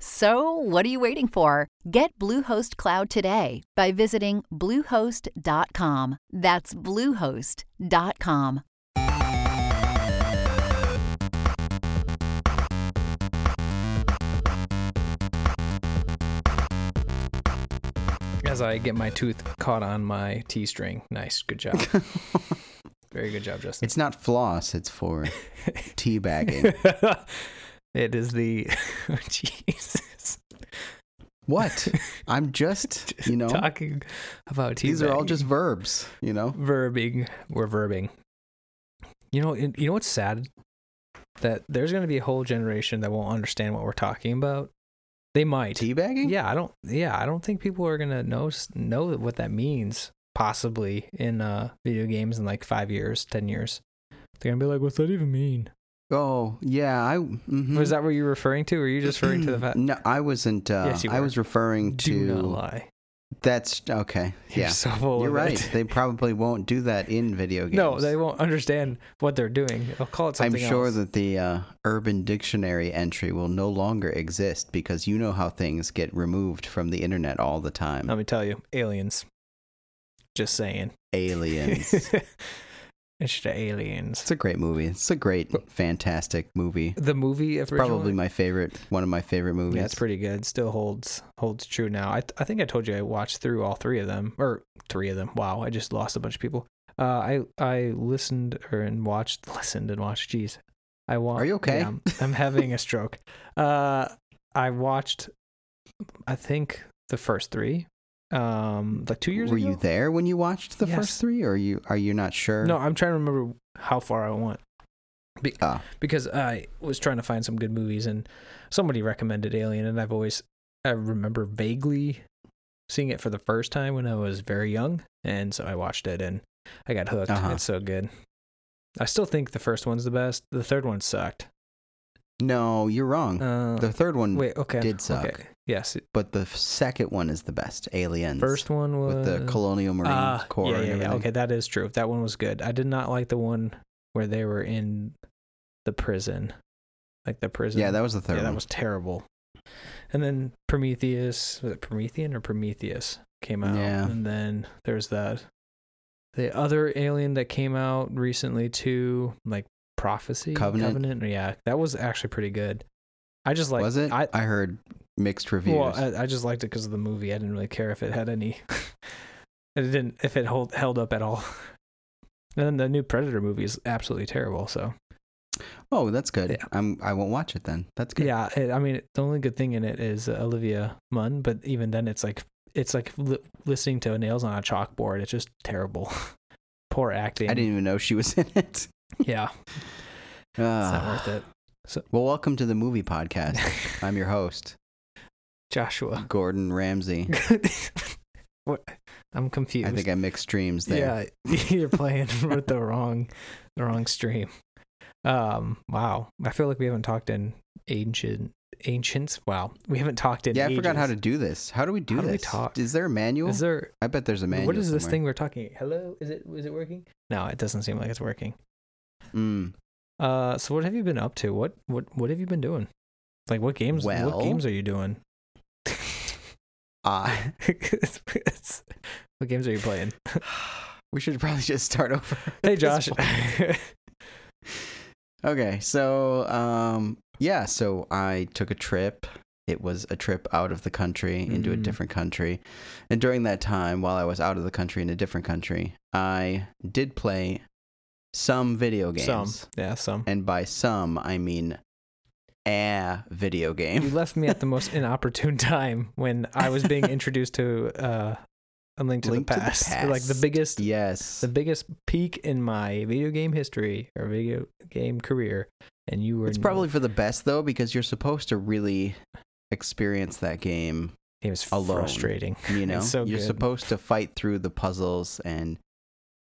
So, what are you waiting for? Get Bluehost Cloud today by visiting Bluehost.com. That's Bluehost.com. As I get my tooth caught on my T string. Nice. Good job. Very good job, Justin. It's not floss, it's for teabagging. it is the. oh, Jesus. What? I'm just, you know, Talking about teabagging. these are all just verbs, you know? verbing. We're verbing. You know, you know what's sad? That there's going to be a whole generation that won't understand what we're talking about. They might. Teabagging? Yeah, I don't. Yeah, I don't think people are gonna know know what that means. Possibly in uh, video games in like five years, ten years, they're gonna be like, "What's that even mean?" Oh, yeah. I mhm. Was that what you're referring to? Or are you just referring to the fact? No, I wasn't. Uh, Yes, you were. I was referring Do not to. lie. That's okay. You're Yeah. so You're right. it. They probably won't do that in video games. No, they won't understand what they're doing. They'll call it something. I'm sure else. that the uh, Urban Dictionary entry will no longer exist because you know how things get removed from the internet all the time. Let me tell you, aliens. Just saying. Aliens. it's the aliens. it's a great movie. It's a great, fantastic movie. The movie It's probably my favorite, one of my favorite movies. Yeah, it's pretty good. Still holds holds true now. I I think I told you I watched through all three of them or three of them. Wow, I just lost a bunch of people. Uh, I I listened or and watched listened and watched. Jeez, I wa- Are you okay? Yeah, I'm, I'm having a stroke. Uh, I watched. I think the first three. Um, like two years Were ago. you there when you watched the Yes. first three, or are you are you not sure? No, I'm trying to remember how far I went. Be- Ah. because I was trying to find some good movies and somebody recommended Alien and I've always I remember vaguely seeing it for the first time when I was very young and so I watched it and I got hooked. Uh-huh. It's so good. I still think the first one's the best. The third one sucked. No, you're wrong. Uh, the third one wait, okay. did suck, Okay. Yes. but the second one is the best. Aliens. First one was with the Colonial Marine Ah, Corps. Yeah, yeah, yeah. Okay, that is true. That one was good. I did not like the one where they were in the prison, like the prison. Yeah, that was the third yeah, that was terrible. And then Prometheus, was it Promethean or Prometheus came out? Yeah. And then there's that the other alien that came out recently too, like Prophecy, Covenant? Covenant. Yeah, that was actually pretty good. I just like was it? I, I, heard mixed reviews. well, I, I just liked it because of the movie. I didn't really care if it had any, it didn't if it hold, held up at all. And then the new Predator movie is absolutely terrible. So oh, that's good. Yeah. I'm. I won't watch it then. That's good. yeah, it, I mean the only good thing in it is uh, Olivia Munn, but even then it's like it's like li- listening to nails on a chalkboard. It's just terrible. Poor acting. I didn't even know she was in it. Yeah, it's not Ah. worth it. Well, welcome to the movie podcast. I'm your host, Joshua. Gordon Ramsay. what? I'm confused. I think I mixed streams there. Yeah, you're playing with the wrong, the wrong stream. Um, wow. I feel like we haven't talked in ancient, ancients. Wow, we haven't talked in. Yeah, I forgot how to do this. How do we do How do we this? talk? Is there a manual? Is there? I bet there's a manual. What is this somewhere. thing we're talking? Hello, is it? Is it working? No, it doesn't seem like it's working. Mm. Uh, so what have you been up to? What what what have you been doing? Like what games? Well- what games are you doing? Uh, what games are you playing? we should probably just start over. Hey, Josh. Okay, so um, yeah, so I took a trip. It was a trip out of the country into a Mhm. different country, and during that time, while I was out of the country in a different country, I did play some video games. some, yeah, some. and by some I mean a video game. You left me at the most inopportune time when I was being introduced to uh, a link to, Link the, to the past. Like the biggest Yes. the biggest peak in my video game history or video game career and you were It's probably for the best though because you're supposed to really experience that game. it was alone. frustrating You know, so you're good. supposed to fight through the puzzles, and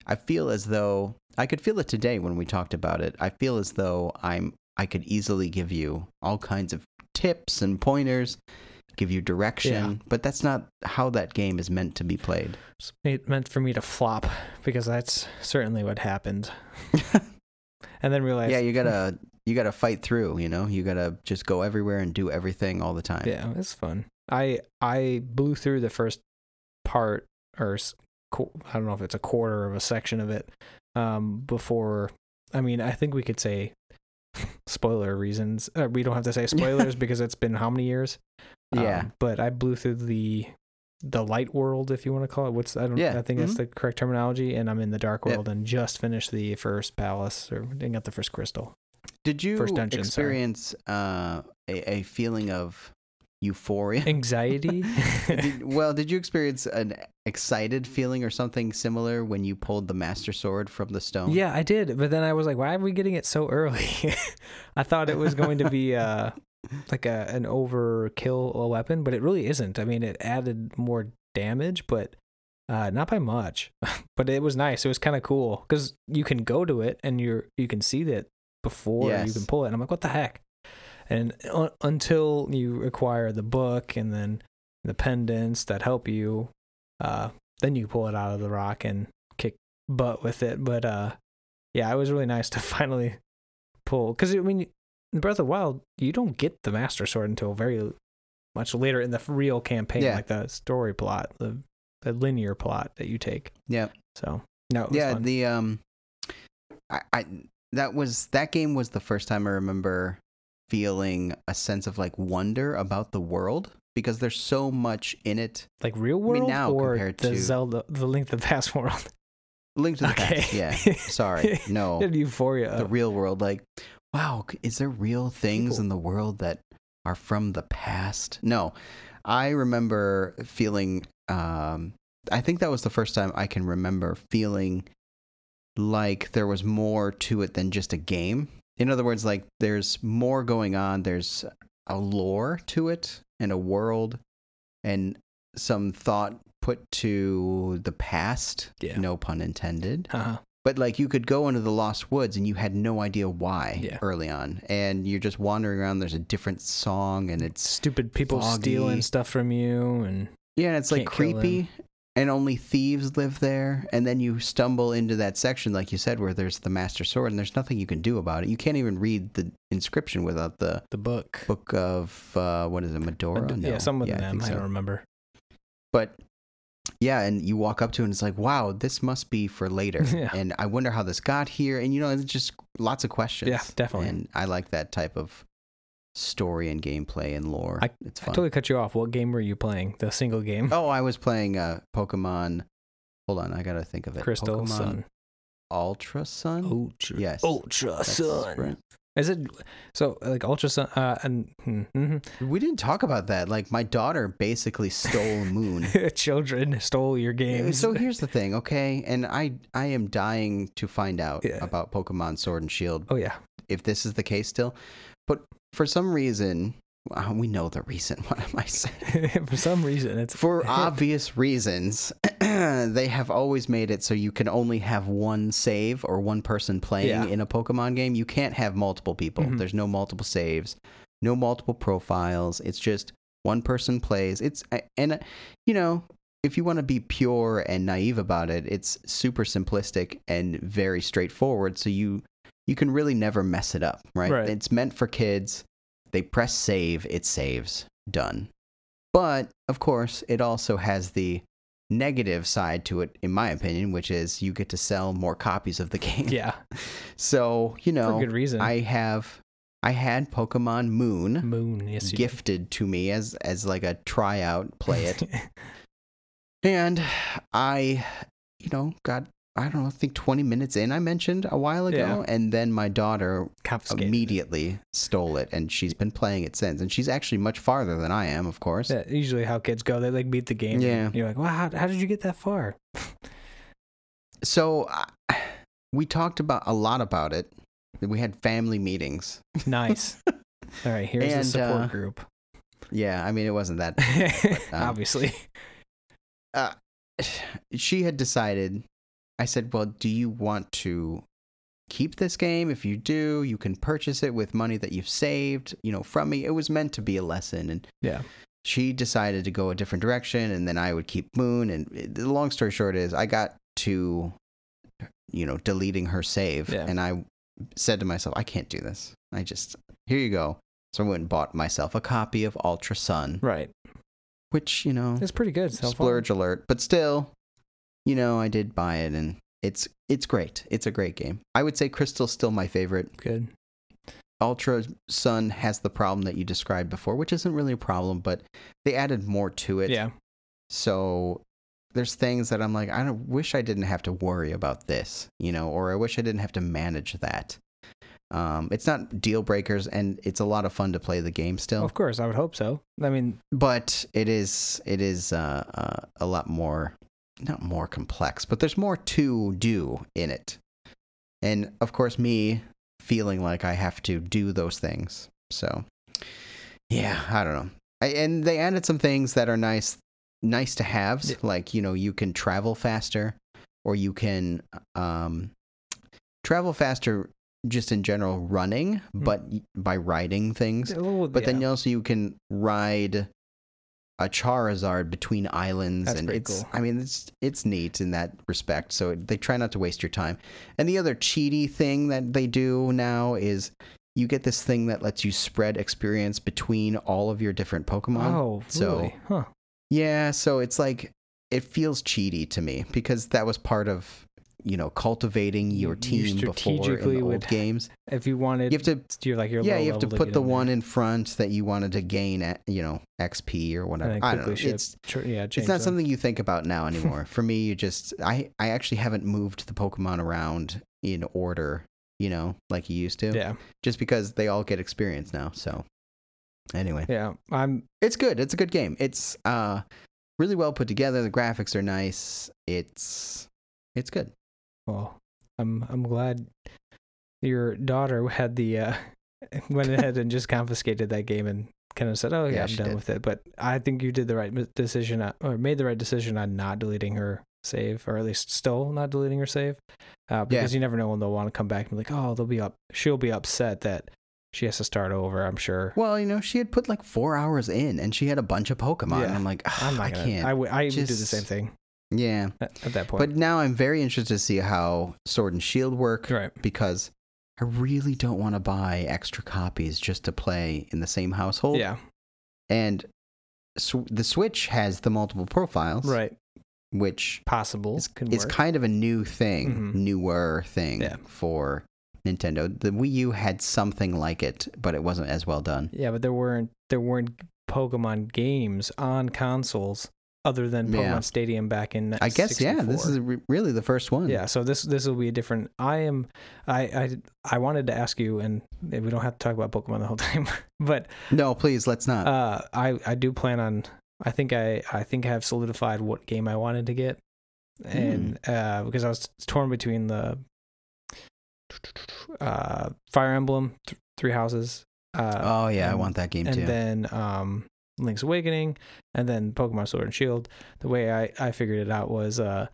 I feel as though I could feel it today when we talked about it. I feel as though I'm I could easily give you all kinds of tips and pointers, give you direction, Yeah. but that's not how that game is meant to be played. it meant for me to flop because that's certainly what happened and then realized yeah, you gotta you gotta fight through. You know, you gotta just go everywhere and do everything all the time. yeah it's fun i i blew through the first part or i don't know if it's a quarter of a section of it um before i mean i think we could say spoiler reasons uh, we don't have to say spoilers because it's been how many years Yeah. Um, but i blew through the the light world if you want to call it what's i don't Yeah, i think that's mhm. the correct terminology and i'm in the dark Yep. world and just finished the first palace or didn't get the first crystal Did you First dungeon, experience uh, a, a feeling of euphoria? anxiety did, well, did you experience an excited feeling or something similar when you pulled the master sword from the stone? Yeah, I did, but then I was like, why are we getting it so early? I thought it was going to be uh like a an overkill weapon, but it really isn't. I mean, it added more damage, but uh not by much. but it was nice. It was kind of cool cuz you can go to it and you're you can see that before you can pull it. And I'm like, what the heck? And un- until you acquire the book and then the pendants that help you, uh, then you pull it out of the rock and kick butt with it. But uh, yeah, it was really nice to finally pull because I mean, in Breath of the Wild, you don't get the Master Sword until very much later in the real campaign, Yeah. like the story plot, the the linear plot that you take. Yeah. So no, yeah. fun. The um, I, I that was that game was the first time I remember feeling a sense of like wonder about the world because there's so much in it. like real world mean, world now or compared the to- Zelda, the Link to the Past world. Link to the Okay. past. Yeah. Sorry. No. Euphoria. the real world like wow is there real things People- in the world that are from the past no i remember feeling um i think that was the first time i can remember feeling like there was more to it than just a game in other words like there's more going on there's a lore to it and a world and some thought put to the past Yeah. no pun intended uh-huh. but like you could go into the lost woods and you had no idea why Yeah. early on and you're just wandering around there's a different song and it's Stupid people foggy. stealing stuff from you and yeah and it's like creepy and only thieves live there and then you stumble into that section like you said where there's the master sword and there's nothing you can do about it you can't even read the inscription without the the book. book of uh what is it medora no. yeah, some of yeah, I them. I, so. don't remember. but yeah and you walk up to it and it's like wow this must be for later Yeah. and i wonder how this got here and you know it's just lots of questions Yeah, definitely. and i like that type of story and gameplay and lore I- it's I totally cut you off. What game were you playing? The single game? oh i was playing uh pokemon hold on i gotta think of it Crystal pokemon Sun. ultra sun Ultra. Yes. Ultra That's Sun. right. Is it so like Ultra Sun? Uh, and hmm we didn't talk about that like my daughter basically stole moon children stole your games. So here's the thing, okay? And I I am dying to find out Yeah. about Pokemon Sword and Shield oh yeah, if this is the case still. But for some reason, uh, we know the reason. What am I saying? for some reason it's For obvious reasons, they have always made it so you can only have one save or one person playing Yeah. in a Pokemon game. You can't have multiple people. Mhm. There's no multiple saves, no multiple profiles. It's just one person plays. It's and uh, you know, if you want to be pure and naive about it, it's super simplistic and very straightforward. So you you can really never mess it up, right? Right. It's meant for kids. They press save, it saves. Done. But of course, it also has the negative side to it, in my opinion, which is you get to sell more copies of the game. yeah So you know, for good reason. I have, I had Pokemon Moon Moon, yes, gifted to me as as like a tryout, play it, and I, you know, got I don't know, I think 20 minutes in, I mentioned a while ago. Yeah. And then my daughter Confiscated. immediately stole it and she's been playing it since. And she's actually much farther than I am, of course. Yeah, usually how kids go, they like beat the game. Yeah. You're like, wow, how, how did you get that far? So uh, we talked about a lot about it. We had family meetings. Nice. All right, here's the support uh, group. Yeah, I mean, it wasn't that. um, Obviously. Uh, she had decided. I said, "Well, do you want to keep this game? If you do, you can purchase it with money that you've saved, you know, from me." It was meant to be a lesson, and Yeah. she decided to go a different direction, and then I would keep Moon. And eh, the long story short is, I got to, you know, deleting her save, Yeah. and I said to myself, "I can't do this. I just here you go." So I went and bought myself a copy of Ultra Sun, Right. which you know It's pretty good. So far. splurge alert but still you know i did buy it and it's it's great it's a great game i would say crystal's still my favorite Good. ultra sun has the problem that you described before which isn't really a problem but they added more to it Yeah. so there's things that i'm like i don't wish i didn't have to worry about this you know or i wish i didn't have to manage that um, it's not deal breakers and it's a lot of fun to play the game still Of course, I would hope so. I mean, but it is it is uh, uh, a lot more not more complex but there's more to do in it. And of course me feeling like i have to do those things. So yeah i don't know. I, and they added some things that are nice nice to haves Yeah. like you know you can travel faster or you can um travel faster just in general running but by riding things. Little, but then yeah. also you can ride a Charizard between islands, That's and it's cool. I mean it's it's neat in that respect. So they try not to waste your time. And the other cheaty thing that they do now is you get this thing that lets you spread experience between all of your different Pokemon. Oh, so- really? Huh. Yeah, so it's like it feels cheaty to me because that was part of you know cultivating You- your you team before in the old games. If you wanted, You have to you're like your yeah, you have to put the one there. in front that you wanted to gain, at, you know, XP or whatever. I don't know. It's Tr- yeah, it's not them. something you think about now anymore. For me, you just I I actually haven't moved the Pokemon around in order, you know, like you used to. Yeah, Just because they all get experience now. So anyway, yeah. I'm it's good. It's a good game. It's uh really well put together. The graphics are nice. It's it's good. Well. I'm I'm glad your daughter had the uh, went ahead and just confiscated that game and kind of said, "Oh yeah, Yeah, I'm done did. with it." But I think you did the right decision, or made the right decision on not deleting her save, or at least still not deleting her save, uh, because you never know when they'll want to come back and be like, "Oh, they'll be up." She'll be upset that she has to start over. I'm sure. Well, you know, she had put like four hours in, and she had a bunch of Pokemon. Yeah. And I'm like, I'm not I gonna, can't. I would. Would do the same thing yeah. at, at that point. But now I'm very interested to see how Sword and Shield work right. because I really don't want to buy extra copies just to play in the same household. Yeah. And sw- the Switch has the multiple profiles, Right. which Possible. is, is kind of a new thing, Mhm. newer thing Yeah. for Nintendo. The Wii U had something like it, but it wasn't as well done. Yeah, but there weren't there weren't Pokemon games on consoles other than Pokemon Yeah. Stadium back in. I guess, yeah, this is re- really the first one. Yeah, so this this will be a different. I am, I I I wanted to ask you, and we don't have to talk about Pokemon the whole time, but No, please, let's not. uh, I I do plan on. I think I I think I have solidified what game I wanted to get, and Hmm. uh, because I was torn between the uh Fire Emblem, th- Three Houses. Uh, oh, yeah, I want that game and too. then um Link's Awakening, and then Pokemon Sword and Shield. The way I, I figured it out was uh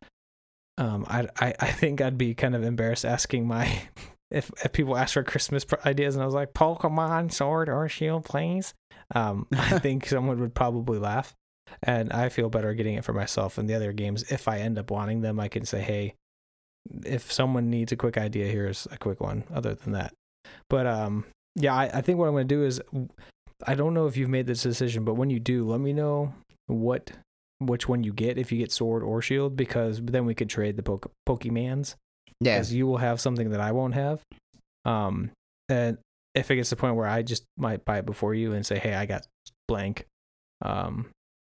um I, I I think I'd be kind of embarrassed asking my if, if people ask for Christmas ideas and I was like Pokemon Sword or Shield please. Um I think someone would probably laugh. And I feel better getting it for myself and the other games. If I end up wanting them, I can say, hey, if someone needs a quick idea, here's a quick one. Other than that, but um, yeah, I, I think what I'm going to do is, I don't know if you've made this decision, but when you do, let me know what which one you get if you get sword or shield, because then we could trade the poke Pokemans. yeah, Because you will have something that I won't have. Um, and if it gets to the point where I just might buy it before you and say, hey, I got blank, um,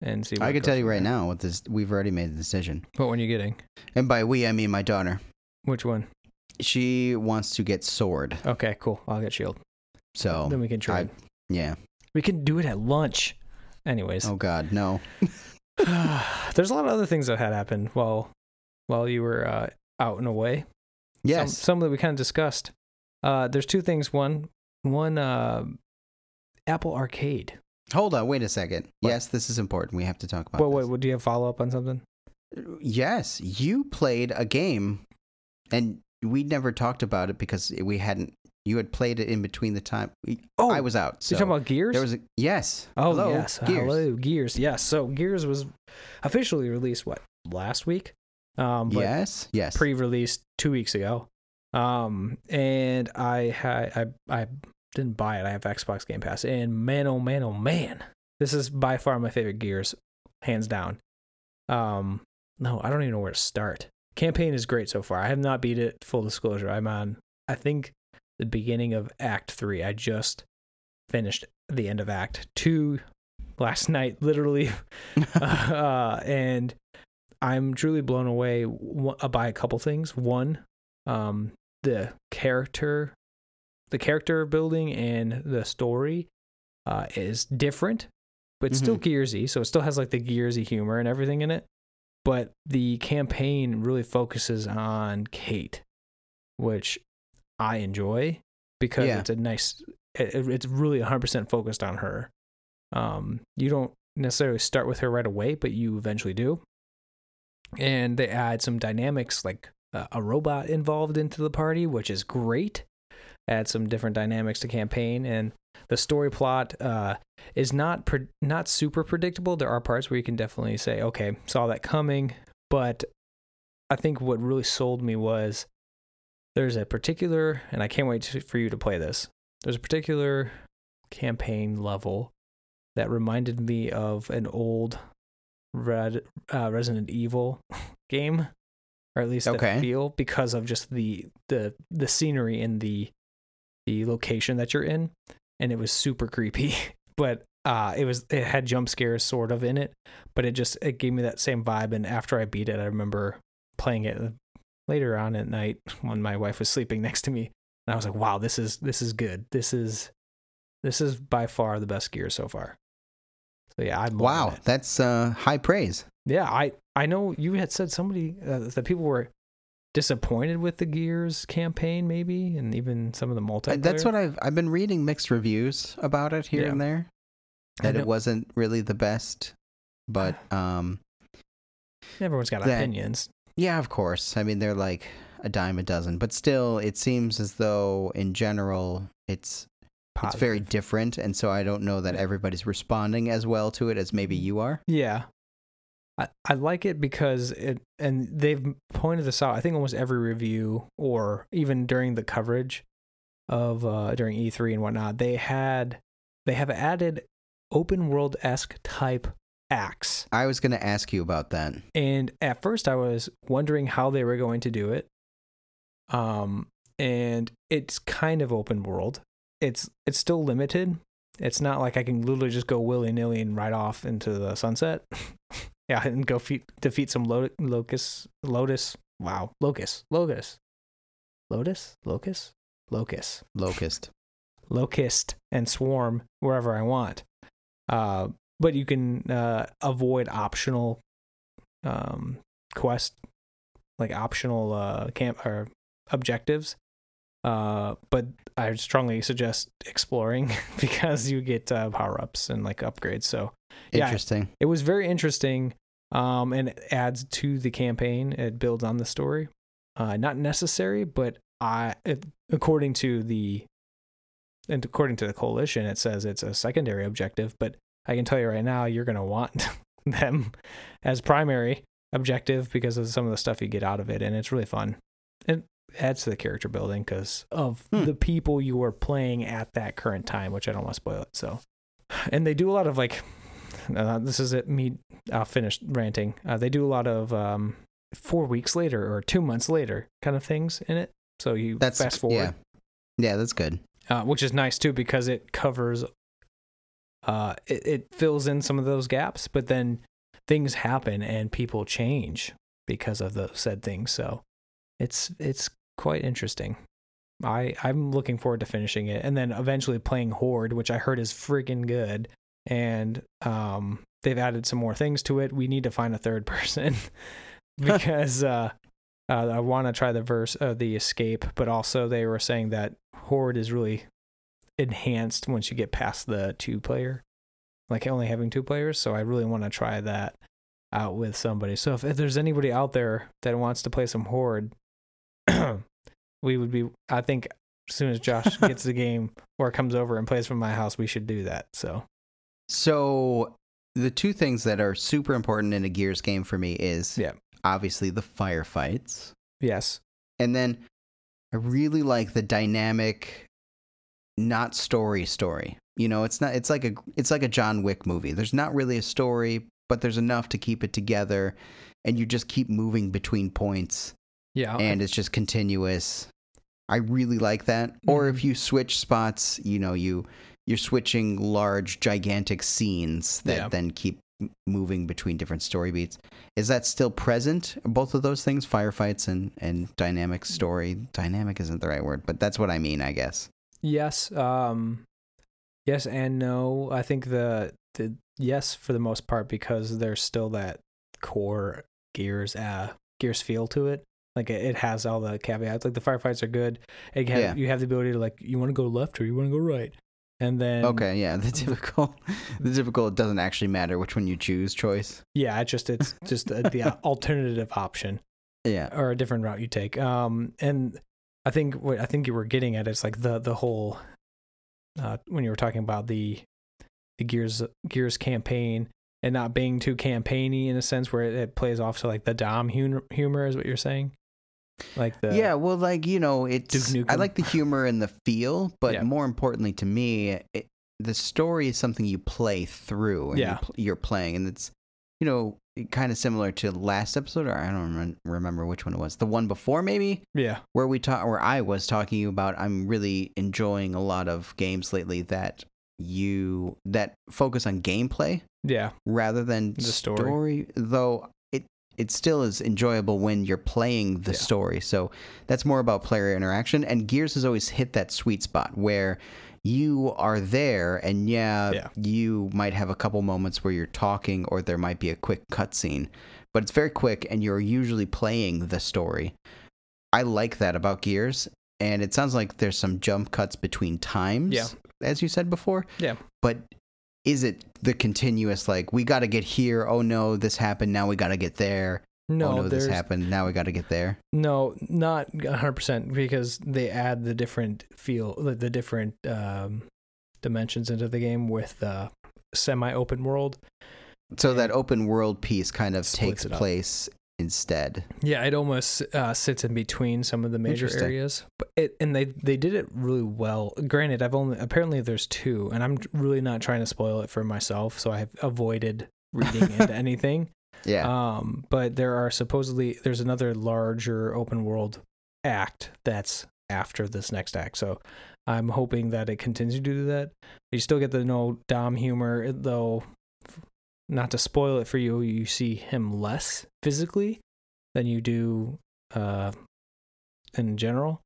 and see. I can tell you right now what this we've already made the decision. What one are you getting? And by we I mean my daughter. Which one? She wants to get sword. Okay, cool. I'll get shield. So then we can trade. yeah. We can do it at lunch. Anyways, Oh god, no. there's a lot of other things that had happened while while you were uh, out and away. Some, Yes. some that we kind of discussed. Uh, there's two things. One, one, uh, Apple Arcade. Hold on, wait a second. What? Yes, this is important. We have to talk about What, this. what, do you have follow up on something? Yes, you played a game and we never talked about it because we hadn't you had played it in between the time Oh, I was out. So you talking about Gears? there was a yes. oh Hello, yes, Gears. hello Gears. Yes, so Gears was officially released what last week? Um, but yes. Yes. pre-released two weeks ago. Um, and I had I I didn't buy it. I have Xbox Game Pass, and man, oh man, oh man, this is by far my favorite Gears, hands down. Um, no, I don't even know where to start. Campaign is great so far. I have not beat it. Full disclosure, I'm on. I think the beginning of Act Three. I just finished the end of Act Two last night, literally uh, and I'm truly blown away by a couple things. One, um, the character, the character building and the story uh, is different, but it's still Gearsy. So it still has like the Gearsy humor and everything in it. But the campaign really focuses on Kate, which I enjoy because Yeah. it's a nice. It, it's really 100% focused on her. Um, you don't necessarily start with her right away, but you eventually do. And they add some dynamics like uh, a robot involved into the party, which is great. Add some different dynamics to campaign, and the story plot uh, is not pre- not super predictable. There are parts where you can definitely say, "Okay, saw that coming," but I think what really sold me was there's a particular, and I can't wait to, for you to play this. There's a particular campaign level that reminded me of an old Red, uh, Resident Evil game, or at least Okay. the feel, because of just the the the scenery and the the location that you're in, and it was super creepy. But uh, it was it had jump scares sort of in it, but it just it gave me that same vibe. And after I beat it, I remember playing it later on at night when my wife was sleeping next to me, and I was like, "Wow, this is this is good. This is this is by far the best gear so far." So yeah, I'm Wow, it. that's uh, high praise. Yeah, I I know you had said somebody uh, that people were disappointed with the Gears campaign, maybe, and even some of the multiplayer. That's what I've I've been reading mixed reviews about it here Yeah. and there. That it wasn't really the best, but um, everyone's got that- opinions. Yeah, of course. I mean, they're like a dime a dozen, but still, it seems as though in general it's it's very different, and so I don't know that everybody's responding as well to it as maybe you are. Yeah. I, I like it because it and they've pointed this out. I think almost every review or even during the coverage of uh during E3 and whatnot, they had they have added open world esque type acts. I was going to ask you about that. And at first I was wondering how they were going to do it. Um and it's kind of open world. It's it's still limited. It's not like I can literally just go willy nilly and ride off into the sunset. yeah, and go feet, defeat some lo- locust, lotus. Wow, locust, locust, lotus, locust, locust, Locust. locust, and swarm wherever I want. Uh, but you can uh, avoid optional um, quest, like optional uh, camp or objectives. Uh, but I strongly suggest exploring because you get uh, power ups and like upgrades. So Yeah. Interesting. it was very interesting um, and it adds to the campaign. It builds on the story. Uh, not necessary, but I, it, according to the and according to the coalition, it says it's a secondary objective. But I can tell you right now, you're gonna want them as primary objective because of some of the stuff you get out of it, and it's really fun. It adds to the character building because of Hmm. the people you are playing at that current time, which I don't want to spoil it. So, and they do a lot of like uh, this is it me i'll finish ranting uh, they do a lot of um four weeks later or two months later kind of things in it so you That's fast forward Yeah. Yeah, that's good. uh, which is nice too because it covers uh, it, it fills in some of those gaps, but then things happen and people change because of those said things. So it's it's quite interesting. I I'm looking forward to finishing it and then eventually playing Horde, which I heard is friggin' good. And um, they've added some more things to it. We need to find a third person because uh, uh, I want to try the verse uh, the escape, but also they were saying that Horde is really enhanced once you get past the two player, like only having two players. So I really want to try that out with somebody. So if, if there's anybody out there that wants to play some Horde, we would be. I think as soon as Josh gets the game or comes over and plays from my house, we should do that. So So the two things that are super important in a Gears game for me is Yeah. obviously the firefights. yes, And then I really like the dynamic not story story. You know, it's not it's like a it's like a John Wick movie. There's not really a story, but there's enough to keep it together and you just keep moving between points yeah, and it's just continuous. I really like that. Or if Mhm. you switch spots, you know, you you're switching large gigantic scenes that Yeah. then keep moving between different story beats. Is that still present? Both of those things, firefights and and dynamic story. Dynamic isn't the right word, but that's what I mean, I guess. Yes. Um yes and no. I think the the yes for the most part because there's still that core gears uh gears feel to it. Like it, it has all the caveats. Like the firefights are good. Have, Yeah. You have the ability to like you want to go left or you want to go right. And then Okay, yeah, the typical the typical it doesn't actually matter which one you choose choice. yeah, it just it's just uh, the alternative option. Yeah. or a different route you take. Um, and I think what I think you were getting at is like the the whole uh, when you were talking about the the Gears Gears campaign and not being too campaigny in a sense where it, it plays off to like the Dom humor, humor is what you're saying. Like the yeah, well, like you know, it's I like the humor and the feel, but Yeah. more importantly to me, it, the story is something you play through. And Yeah. you pl- you're playing, and it's you know kind of similar to last episode, or I don't rem- remember which one it was. The one before, maybe yeah where we talk, where I was talking about. I'm really enjoying a lot of games lately that you that focus on gameplay yeah rather than The story. though it it still is enjoyable when you're playing the Yeah. story so that's more about player interaction and gears has always hit that sweet spot where you are there and yeah, Yeah. you might have a couple moments where you're talking or there might be a quick cutscene but it's very quick and you're usually playing the story i like that about gears and it sounds like there's some jump cuts between times Yeah. as you said before Yeah. but is it the continuous like we got to get here oh no this happened now we got to get there no, oh no this happened now we got to get there No, not 100% because they add the different feel, the different um, dimensions into the game with the semi-open world. so that open world piece kind of takes place instead Yeah, it almost uh, sits in between some of the major areas, but it and they they did it really well. Granted, I've only apparently there's two, and I'm really not trying to spoil it for myself, so I've avoided reading into anything. Yeah Um, but there are supposedly there's another larger open world act that's after this next act. So I'm hoping that it continues to do that. You still get the no Dom humor, though. Not to spoil it for you, you see him less physically than you do uh, in general.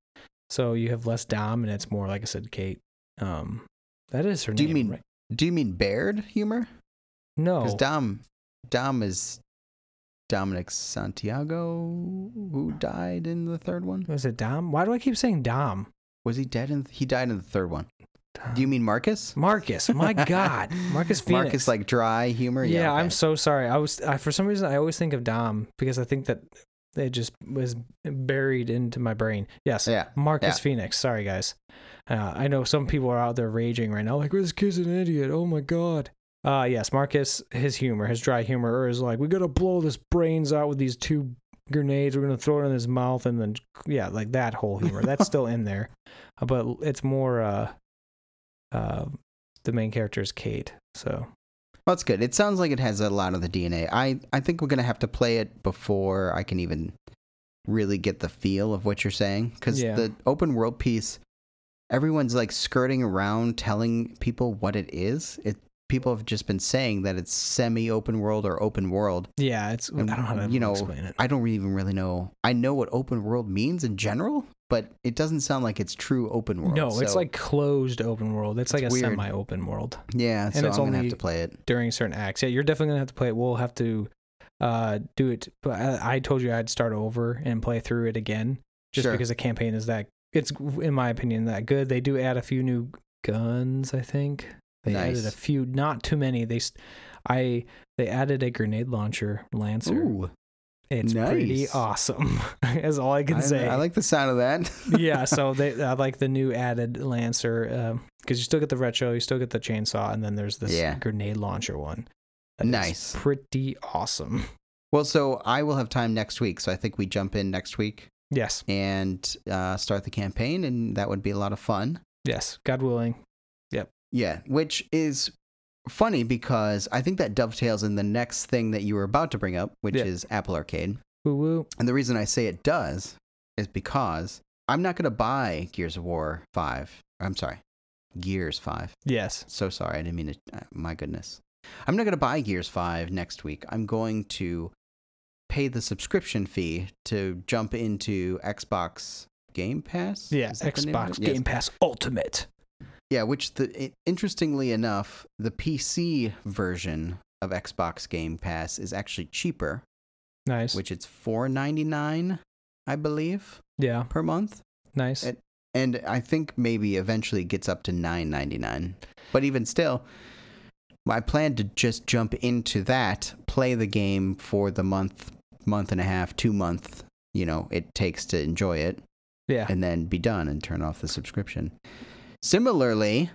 So you have less Dom, and it's more like I said, Kate. Um, that is her Do you mean right? do you mean baird humor no? because dom dom is dominic santiago who died in the third one Was it Dom? Why do I keep saying Dom? was he dead in he died in the third one do you mean marcus Marcus? My God, Marcus Phoenix. marcus like dry humor yeah, okay. I'm so sorry. I was I, for some reason I always think of Dom because I think that it just was buried into my brain. Yes, yeah Marcus yeah. Phoenix. Sorry, guys. Uh, I know some people are out there raging right now, like this kid's an idiot. Oh my God. Uh yes, Marcus. His humor, his dry humor, is like we gotta blow this brains out with these two grenades. We're gonna throw it in his mouth, and then yeah, like that whole humor. That's still in there, Uh, but it's more. uh uh The main character is Kate, so Well, that's good. It sounds like it has a lot of the DNA. I, I think we're going to have to play it before I can even really get the feel of what you're saying. Because Yeah. the open world piece, everyone's like skirting around telling people what it is. It people have just been saying that it's semi-open world or open world. Yeah, it's I don't know how to you know, explain it. I don't even really know. I know what open world means in general, but it doesn't sound like it's true open world. no, it's like closed open world. It's, like a weird. semi-open world yeah. So it's I'm gonna have to play it. during certain acts. Yeah, you're definitely gonna have to play it. We'll have to uh, do it. But I, I told you I'd start over and play through it again, just Sure. because the campaign is that it's in my opinion that good. They do add a few new guns. I think they added a few, not too many. They, I they added a grenade launcher lancer. Ooh, it's pretty awesome. is all I can I, say. I like the sound of that. yeah, so they I like the new added lancer because you still get the retro, you still get the chainsaw, and then there's this Yeah. grenade launcher one. that Nice. pretty awesome. well, so I will have time next week, so I think we jump in next week Yes, and uh, start the campaign, and that would be a lot of fun. yes, God willing. Yeah, which is funny because I think that dovetails in the next thing that you were about to bring up, which Yeah. is Apple Arcade. Woo woo. And the reason I say it does is because I'm not going to buy Gears of War 5. I'm sorry, Gears 5. Yes. So sorry, I didn't mean to. Uh, my goodness. I'm not going to buy Gears 5 next week. I'm going to pay the subscription fee to jump into Xbox Game Pass. Yeah, Is that the name of Xbox it? Yes. Game Pass Ultimate. Yeah, which the interestingly enough, the PC version of Xbox Game Pass is actually cheaper, Nice. which it's 4.99, I believe, yeah, per month. nice. It- And I think maybe eventually it gets up to 9.99. But even still, I plan to just jump into that, play the game for the month, month and a half, 2 month, you know, it takes to enjoy it yeah. and then be done and turn off the subscription. Similarly,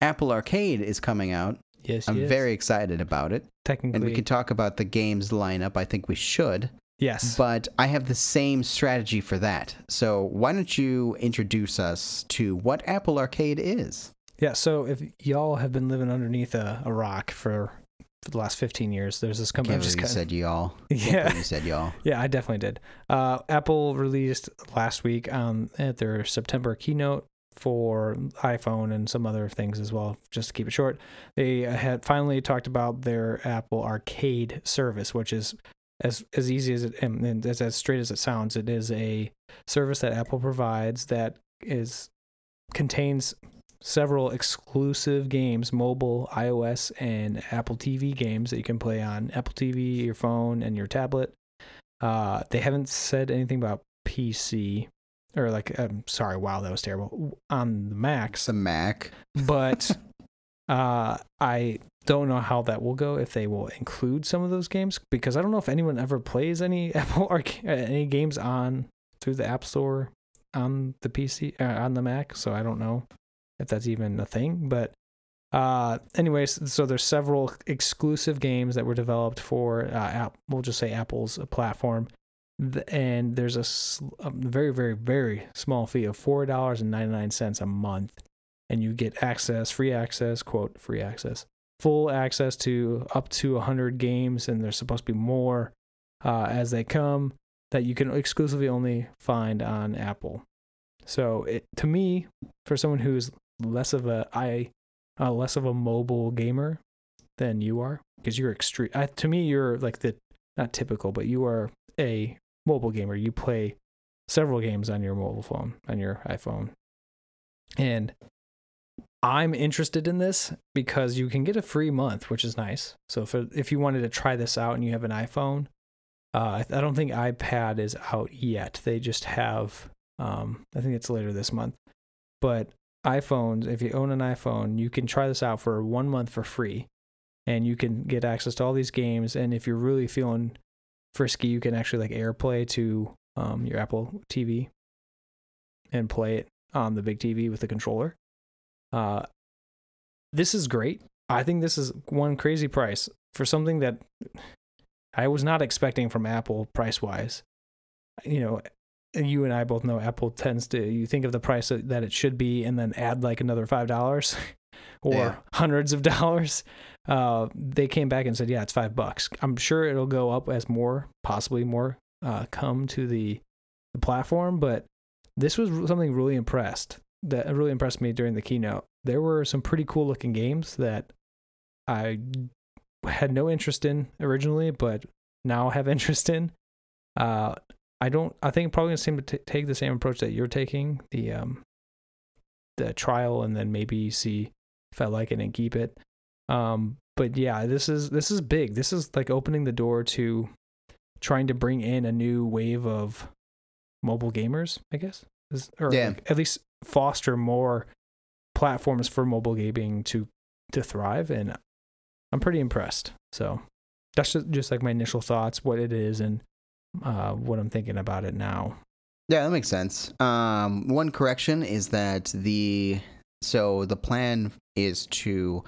Apple Arcade is coming out. yes. I'm very excited about it. technically. And we can talk about the games lineup. I think we should. yes. But I have the same strategy for that. So why don't you introduce us to what Apple Arcade is? yeah. So if y'all have been living underneath a, a rock for, for the last 15 years, there's this company. I'm just said y'all. Yeah. you said y'all. Yeah, I definitely did. Uh, Apple released last week um, at their September keynote for iPhone and some other things as well. Just to keep it short, they had finally talked about their Apple Arcade service, which is as as easy as it and as as straight as it sounds. It is a service that Apple provides that is contains several exclusive games, mobile, iOS, and Apple TV games that you can play on Apple TV, your phone, and your tablet. Uh, they haven't said anything about PC or like, I'm sorry, wow, that was terrible on the Macs, It's a Mac. but uh, I don't know how that will go if they will include some of those games because I don't know if anyone ever plays any Apple Arc- uh, any games on through the App Store on the PC uh, on the Mac, so I don't know if that's even a thing. But uh, anyways, so there's several exclusive games that were developed for uh, app. We'll just say Apple's platform, and there's a very, very, very small fee of four dollars and ninety nine cents a month, and you get access, free access, quote, free access, full access to up to hundred games, and there's supposed to be more uh, as they come that you can exclusively only find on Apple. So it, to me, for someone who's less of a I, uh, less of a mobile gamer than you are, because you're extreme. To me, you're like the not typical, but you are a mobile gamer. You play several games on your mobile phone, on your iPhone, and I'm interested in this because you can get a free month, which is nice. So if if you wanted to try this out and you have an iPhone, uh, I don't think iPad is out yet. They just have, um, I think it's later this month. But iPhones, if you own an iPhone, you can try this out for one month for free, and you can get access to all these games. And if you're really feeling frisky, you can actually like AirPlay to um, your Apple TV and play it on the big TV with the controller. Uh, this is great. I think this is one crazy price for something that I was not expecting from Apple price wise. You know, you and I both know Apple tends to you think of the price that it should be and then add like another five dollars or Yeah. hundreds of dollars. Uh, they came back and said, yeah, it's five bucks. I'm sure it'll go up as more, possibly more, uh, come to the, the platform. But this was something really impressed that really impressed me during the keynote. There were some pretty cool looking games that I had no interest in originally, but now have interest in. Uh, I don't. I think probably gonna seem to take the same approach that you're taking the um the trial, and then maybe see if I like it and keep it. Um, but yeah, this is this is big. This is like opening the door to trying to bring in a new wave of mobile gamers, I guess, Is- or Yeah. like at least foster more platforms for mobile gaming to to thrive. And I'm pretty impressed. So that's just, just like my initial thoughts, what it is, and uh, what I'm thinking about it now. Yeah, that makes sense. Um, one correction is that the so the plan is to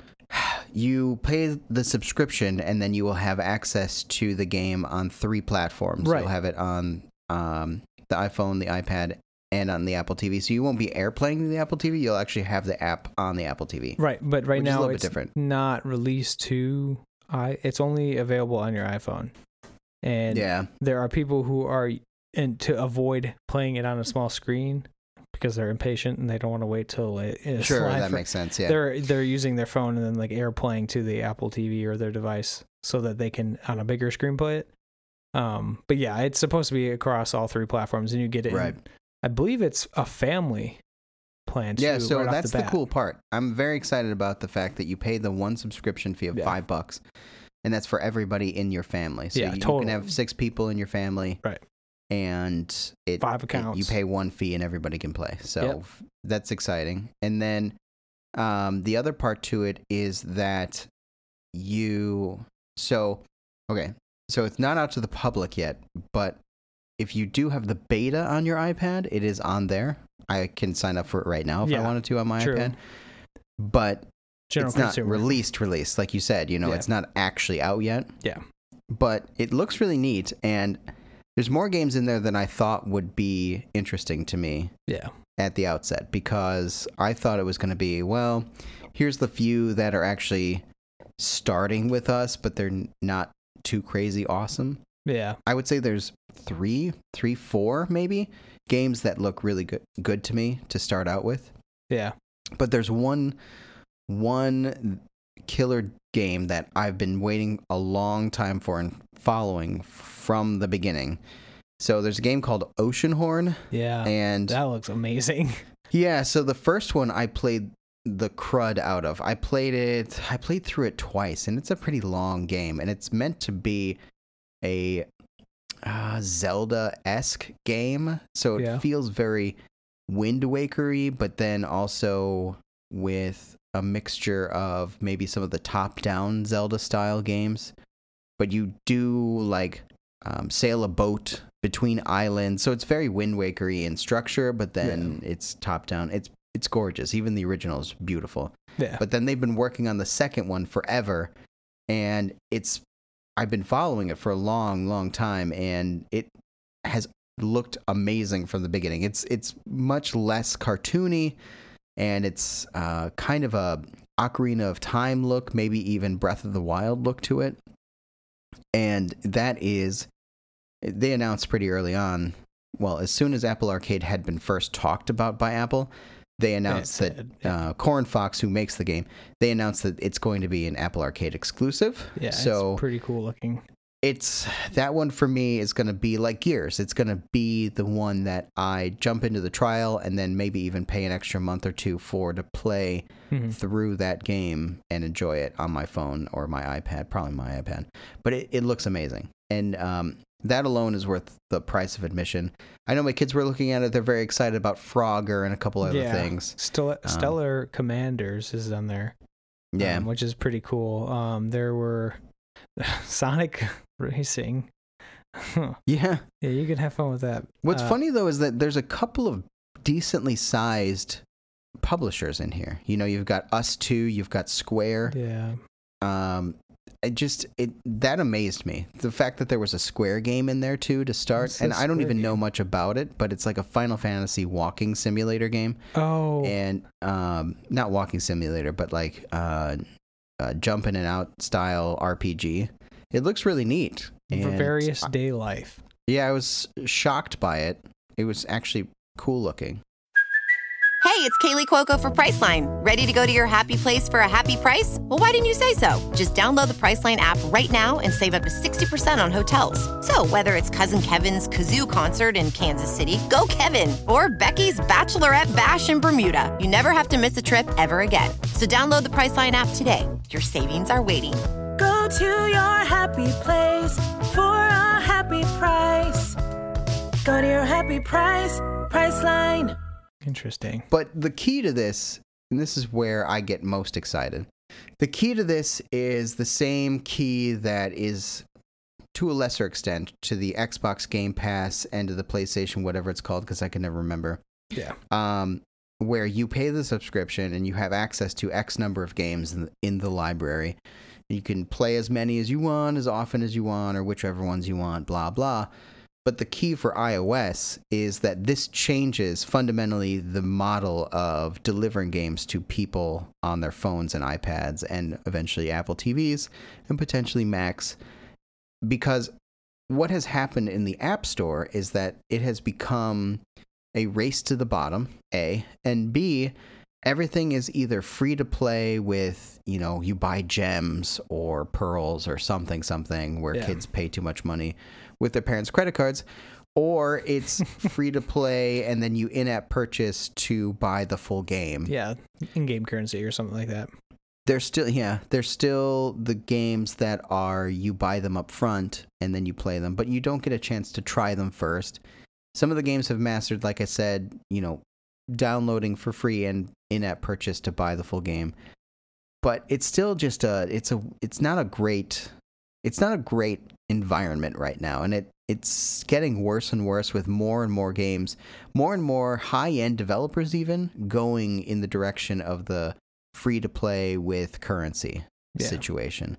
you pay the subscription and then you will have access to the game on three platforms. Right. You'll have it on um, the iPhone, the iPad, and on the Apple TV. So you won't be airplaying the Apple TV. You'll actually have the app on the Apple TV. Right, but right Which is a now little bit it's different. not released to i. It's only available on your iPhone, and Yeah. there are people who are and to avoid playing it on a small screen because they're impatient and they don't want to wait till it is Sure, live that makes sense. Yeah. They're they're using their phone and then like airplaying to the Apple TV or their device so that they can on a bigger screen play it. Um, but yeah, it's supposed to be across all three platforms, and you get it. in- Right. I believe it's a family plan. Too, Yeah, so right that's the, bat. cool part. I'm very excited about the fact that you pay the one subscription fee of Yeah. five bucks, and that's for everybody in your family. So Yeah, you, you totally. can have six people in your family, Right. And it Five it- accounts. you pay one fee and everybody can play. So Yep. that's exciting. And then um, the other part to it is that you so okay, so it's not out to the public yet, but if you do have the beta on your iPad, it is on there. I can sign up for it right now if I wanted to on my true. iPad. But General it's not released released like you said you know Yeah. it's not actually out yet Yeah. but it looks really neat and there's more games in there than i thought would be interesting to me Yeah. at the outset because i thought it was going to be well here's the few that are actually starting with us but they're not too crazy awesome Yeah. i would say there's three three four maybe games that look really good good to me to start out with Yeah. but there's one one killer game that I've been waiting a long time for and following from the beginning. So there's a game called Oceanhorn Yeah. and that looks amazing. yeah, so the first one I played the crud out of. I played it I played through it twice and it's a pretty long game and it's meant to be a uh, Zelda-esque game. So it Yeah. feels very Wind Wakery, but then also with a mixture of maybe some of the top-down Zelda style games. But you do like um, sail a boat between islands, so it's very Wind Wakery in structure, but then it's top-down. It's it's gorgeous. Even the original is beautiful. Yeah. But then they've been working on the second one forever, and it's I've been following it for a long, long time, and it has looked amazing from the beginning. It's it's much less cartoony, and it's uh, kind of a Ocarina of Time look, maybe even Breath of the Wild look to it, and that is they announced pretty early on. Well, as soon as Apple Arcade had been first talked about by Apple, they announced that uh, Cornfox, who makes the game, they announced that it's going to be an Apple Arcade exclusive. Yeah. so it's pretty cool looking. It's that one for me is going to be like Gears. It's going to be the one that I jump into the trial and then maybe even pay an extra month or two for to play Mhm. through that game and enjoy it on my phone or my iPad, probably my iPad. But it, it looks amazing. And um, that alone is worth the price of admission. I know my kids were looking at it. They're very excited about Frogger and a couple other yeah. things. Stellar, Stellar Commanders is on there. Yeah. um, which is pretty cool. Um, there were Sonic Racing. yeah, yeah. you can have fun with that. What's Uh, funny though is that there's a couple of decently sized publishers in here. You know, you've got ustwo, you've got Square. Yeah, Um, it just it that amazed me. The fact that there was a Square game in there too to start, and I don't even know much about it, but it's like a Final Fantasy walking simulator game, Oh, and um, not walking simulator, but like uh, uh, jump in and out style RPG. It looks really neat. And Various Daylife. yeah, I was shocked by it. It was actually cool looking. Hey, it's Kaley Cuoco for Priceline. Ready to go to your happy place for a happy price? Well, why didn't you say so? Just download the Priceline app right now and save up to 60% on hotels. So, whether it's Cousin Kevin's Kazoo concert in Kansas City, go Kevin, or Becky's Bachelorette Bash in Bermuda, you never have to miss a trip ever again. So, download the Priceline app today. Your savings are waiting. Go to your happy place for a happy price. Go to your happy price, Priceline. Interesting. But the key to this, and this is where I get most excited, the key to this is the same key that is, to a lesser extent, to the Xbox Game Pass and to the PlayStation, whatever it's called, because I can never remember. Yeah. Um, where you pay the subscription and you have access to X number of games in the, in the library. You can play as many as you want, as often as you want, or whichever ones you want, blah, blah. But the key for iOS is that this changes fundamentally the model of delivering games to people on their phones and iPads and eventually Apple TVs and potentially Macs. Because what has happened in the App Store is that it has become a race to the bottom, A, and B, everything is either free to play with, you know, you buy gems or pearls or something, something where Yeah. kids pay too much money with their parents' credit cards, or it's free to play and then you in app purchase to buy the full game. Yeah. In game currency or something like that. There's still, yeah, there's still the games that are you buy them up front and then you play them, but you don't get a chance to try them first. Some of the games have mastered, like I said, you know, downloading for free and in-app purchase to buy the full game. But it's still just a it's a it's not a great it's not a great environment right now and it it's getting worse and worse with more and more games, more and more high-end developers even going in the direction of the free to play with currency Yeah. situation.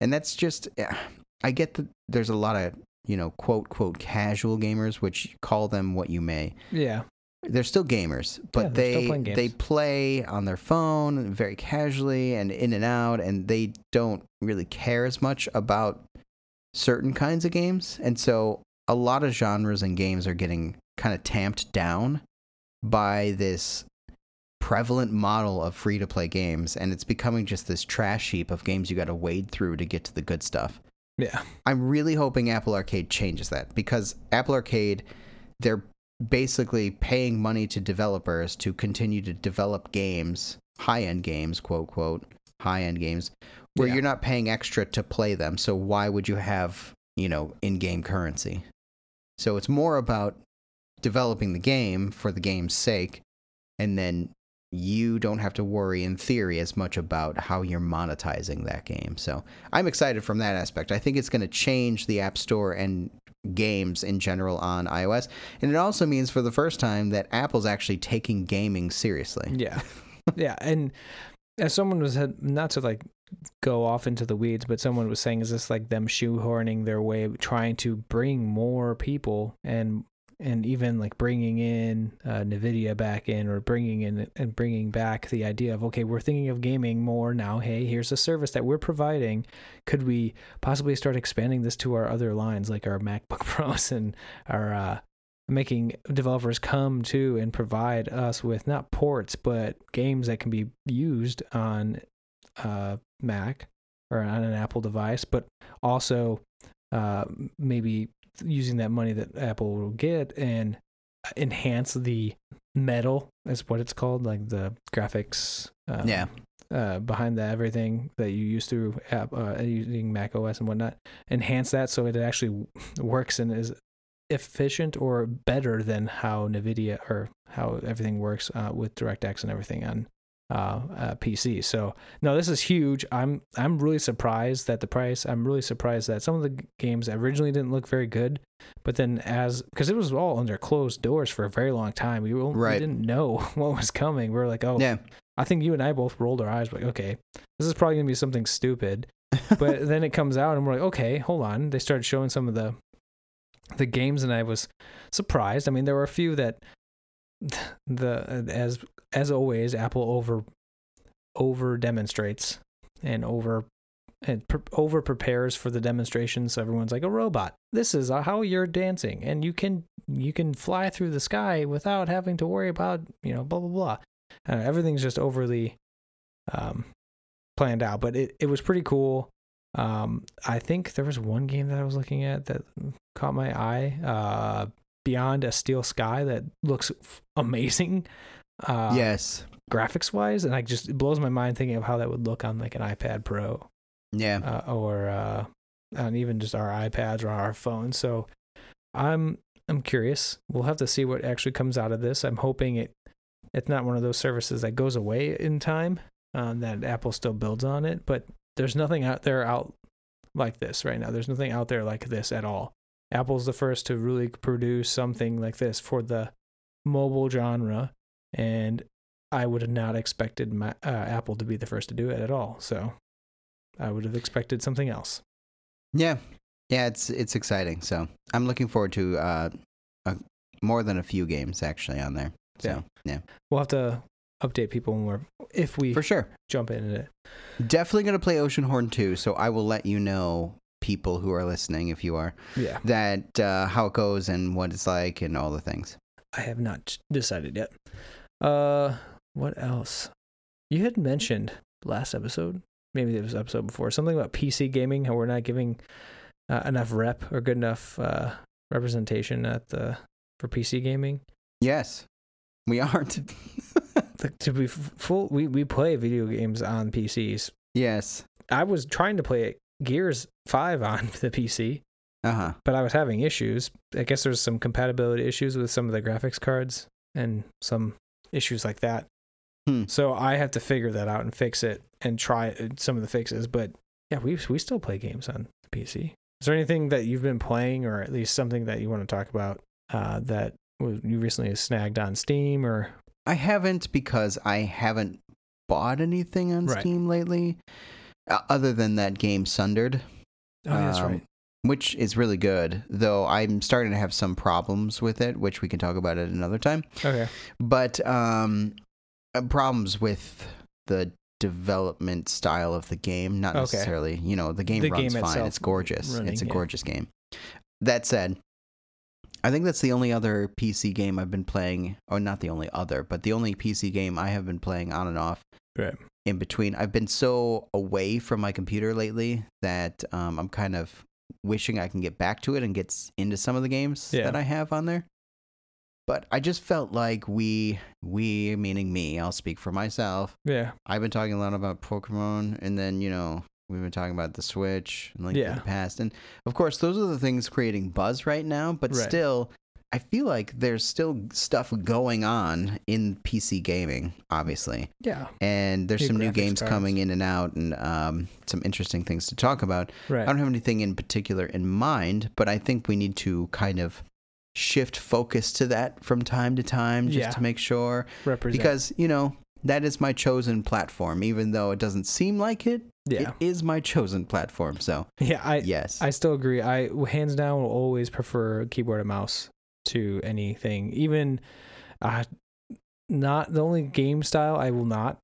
And that's just yeah, I get that there's a lot of, you know, quote quote casual gamers which call them what you may Yeah. They're still gamers, but they're they they play on their phone very casually and in and out, and they don't really care as much about certain kinds of games. And so a lot of genres and games are getting kind of tamped down by this prevalent model of free to play games, and it's becoming just this trash heap of games you got to wade through to get to the good stuff. Yeah. I'm really hoping Apple Arcade changes that because Apple Arcade, they're basically paying money to developers to continue to develop games, high end games, quote, quote, high end games, where Yeah. you're not paying extra to play them. So why would you have, you know, in game currency? So it's more about developing the game for the game's sake, and then you don't have to worry in theory as much about how you're monetizing that game. So I'm excited from that aspect. I think it's going to change the App Store and games in general on iOS. And it also means for the first time that Apple's actually taking gaming seriously. Yeah. yeah. And as someone was had not to like go off into the weeds, but someone was saying, is this like them shoehorning their way, trying to bring more people and and even like bringing in uh, Nvidia back in, or bringing in and bringing back the idea of okay, we're thinking of gaming more now. Hey, here's a service that we're providing. Could we possibly start expanding this to our other lines, like our MacBook Pros and our uh, making developers come to and provide us with not ports but games that can be used on uh, Mac or on an Apple device, but also uh, maybe using that money that Apple will get and enhance the metal is what it's called, like the graphics. Um, Yeah. Uh, behind that everything that you use through app uh, using Mac OS and whatnot, enhance that so it actually works and is efficient or better than how NVIDIA or how everything works uh, with DirectX and everything on uh, uh, PC. So no, this is huge. I'm I'm really surprised at the price. I'm really surprised that some of the games originally didn't look very good, but then as because it was all under closed doors for a very long time, we, we didn't know what was coming. We are like, oh, Yeah. I think you and I both rolled our eyes like, okay, this is probably gonna be something stupid. but then it comes out and we're like, okay, hold on. They started showing some of the the games and I was surprised. I mean, there were a few that the as as always Apple over over demonstrates and over and pre- over prepares for the demonstration so everyone's like a robot this is how you're dancing and you can you can fly through the sky without having to worry about you know blah blah blah everything's just overly um, planned out. But it, it was pretty cool. Um, I think there was one game that I was looking at that caught my eye. Uh, Beyond a Steel Sky that looks f- amazing. Uh, yes. graphics wise, and I just it blows my mind thinking of how that would look on like an iPad Pro Yeah. uh, or uh, on even just our iPads or our phones. So I'm I'm curious. We'll have to see what actually comes out of this. I'm hoping it it's not one of those services that goes away in time. Um, that Apple still builds on it, but there's nothing out there out like this right now. There's nothing out there like this at all. Apple's the first to really produce something like this for the mobile genre, and I would have not expected my, uh, Apple to be the first to do it at all. So I would have expected something else. Yeah, yeah, it's it's exciting. So I'm looking forward to uh, a, more than a few games actually on there. So yeah, We'll have to update people when we're if we for sure. jump into it. Definitely gonna play Oceanhorn 2, So I will let you know, people who are listening, if you are, Yeah, that uh, how it goes and what it's like and all the things. I have not decided yet. Uh, what else? You had mentioned last episode, maybe it was episode before, something about PC gaming. How we're not giving uh, enough rep or good enough uh, representation at the for PC gaming. Yes, we aren't. To be full, we we play video games on PCs. yes. I was trying to play Gears Five on the PC. Uh huh. but I was having issues. I guess there's some compatibility issues with some of the graphics cards and some issues like that. Hmm. So I have to figure that out and fix it and try uh, some of the fixes. But yeah, we we still play games on the PC. Is there anything that you've been playing, or at least something that you want to talk about uh, that you recently snagged on Steam or? I haven't because I haven't bought anything on Right. Steam lately, uh, other than that game Sundered. Oh, that's um, right. Which is really good, though I'm starting to have some problems with it, which we can talk about at another time. Okay. But um, uh, problems with the development style of the game, not Okay. necessarily. You know, the game The runs game fine. It's gorgeous. running, it's a yeah. gorgeous game. That said, I think that's the only other PC game I've been playing, or not the only other, but the only PC game I have been playing on and off Right. in between. I've been so away from my computer lately that um, I'm kind of wishing I can get back to it and get into some of the games Yeah. that I have on there. But I just felt like we, we meaning me, I'll speak for myself. Yeah. I've been talking a lot about Pokemon, and then you know we've been talking about the Switch and like in Yeah. the past, and of course those are the things creating buzz right now. But Right. still, I feel like there's still stuff going on in PC gaming, obviously Yeah. and there's New some new games cards. coming in and out and um, some interesting things to talk about Right. i don't have anything in particular in mind but i think we need to kind of shift focus to that from time to time just Yeah. to make sure Represent. because you know that is my chosen platform even though it doesn't seem like it yeah. it is my chosen platform so Yeah. I yes I still agree. I hands down will always prefer keyboard and mouse to anything. Even uh not the only game style I will not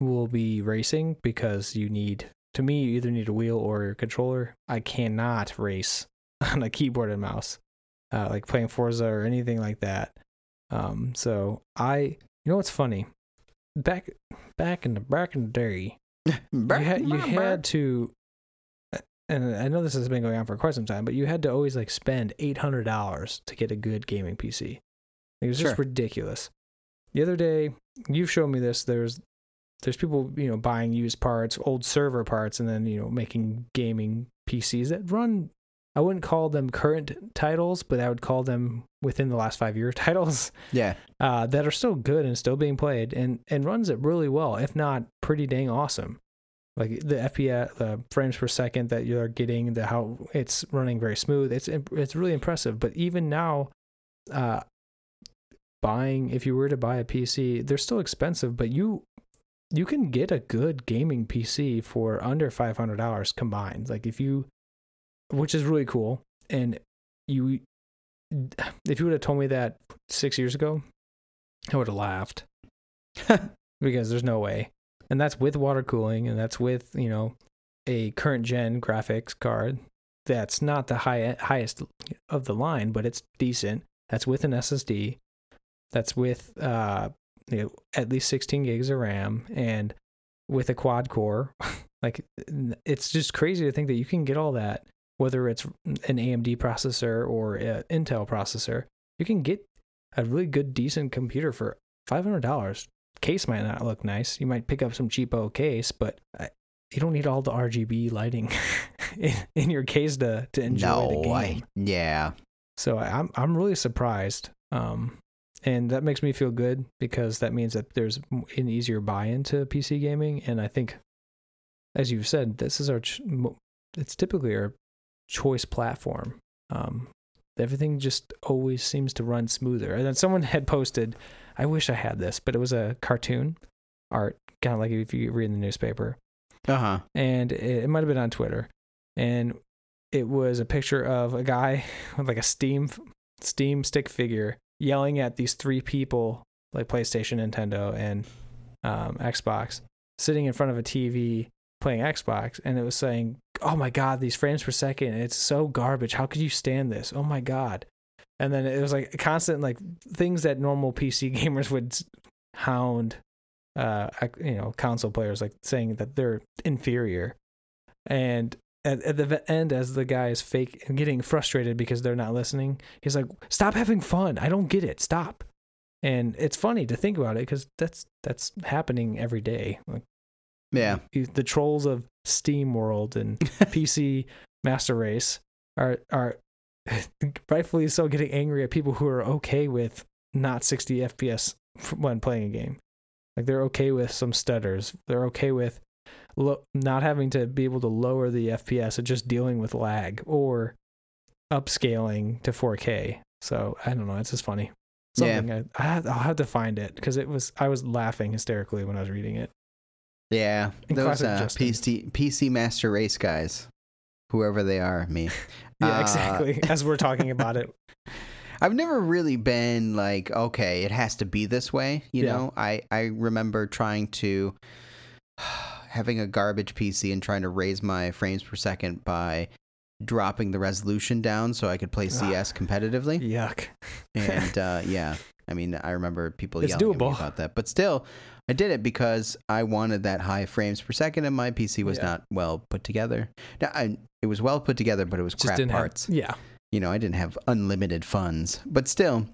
will be racing because you need to me you either need a wheel or a controller. I cannot race on a keyboard and mouse. Uh, like playing Forza or anything like that. Um so I you know what's funny? Back back in the back in the day, you had, you had to and i know this has been going on for quite some time but you had to always like spend $800 to get a good gaming pc it was just ridiculous. The other day you've shown me this there's there's people you know buying used parts old server parts and then you know making gaming pcs that run i wouldn't call them current titles but i would call them within the last five year titles. Yeah. Uh, that are still good and still being played and and runs it really well, if not pretty dang awesome. Like the FPS, the frames per second that you're getting, the how it's running very smooth. It's it's really impressive. But even now, uh, buying if you were to buy a PC, they're still expensive, but you you can get a good gaming PC for under five hundred dollars combined. Like if you, which is really cool, and you if you would have told me that six years ago, I would have laughed because there's no way. And that's with water cooling, and that's with you know a current gen graphics card. That's not the high highest of the line, but it's decent. That's with an SSD. That's with uh, you know, at least 16 gigs of RAM and with a quad core. like it's just crazy to think that you can get all that, whether it's an AMD processor or an Intel processor. You can get a really good, decent computer for $500. Case might not look nice. You might pick up some cheapo case, but uh, you don't need all the RGB lighting in, in your case to, to enjoy the no, game. I, yeah. So I- I'm I'm really surprised, um, and that makes me feel good because that means that there's an easier buy-in to PC gaming, and I think, as you've said, this is our ch- it's typically our choice platform. Um, everything just always seems to run smoother. And then someone had posted, I wish I had this, but it was a cartoon art, kind of like if you read in the newspaper, Uh huh. and it, it might have been on Twitter, and it was a picture of a guy with like a Steam Steam stick figure yelling at these three people, like PlayStation, Nintendo, and um, Xbox, sitting in front of a TV playing Xbox, and it was saying, "Oh my God, these frames per second, it's so garbage. How could you stand this? Oh my God." And then it was like constant like things that normal PC gamers would hound uh you know console players like saying that they're inferior. And at, at the end as the guy is fake getting frustrated because they're not listening he's like stop having fun. I don't get it. Stop. And it's funny to think about it because that's that's happening every day. Like Yeah. the trolls of steam world and pc master race are are rightfully so getting angry at people who are okay with not 60 fps when playing a game. Like they're okay with some stutters. They're okay with lo- not having to be able to lower the fps and just dealing with lag or upscaling to 4k so i don't know. It's just funny. Yeah. something I, I have, i'll have to find it because it was i was laughing hysterically when i was reading it. Yeah. In Those uh, PC PC Master Race guys, whoever they are, me. yeah Uh, exactly as we're talking about it I've never really been like, okay, it has to be this way. You Yeah. know, I I remember trying to having a garbage PC and trying to raise my frames per second by dropping the resolution down so I could play Ah. CS competitively. yuck And uh, yeah, I mean, I remember people It's yelling at me about that, but still, I did it because I wanted that high frames per second, and my PC was Yeah. not well put together. Now, I, it was well put together, but it was crap parts. have yeah You know, I didn't have unlimited funds, but still,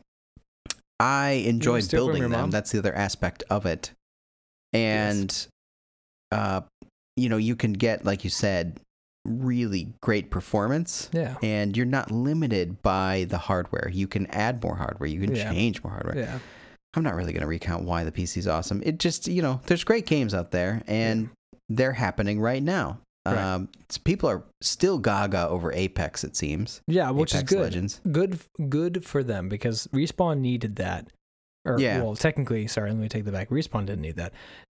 I enjoyed building them. mom? That's the other aspect of it, and uh, you know, you can get like you said, really great performance yeah and you're not limited by the hardware. You can add more hardware. You can Yeah. change more hardware. yeah I'm not really going to recount why the PC is awesome. It just, you know, there's great games out there and they're happening right now. Right. Um, people are still gaga over Apex, it seems. yeah which Apex is good Legends. good good for them because respawn needed that or Yeah. well technically sorry let me take that back respawn didn't need that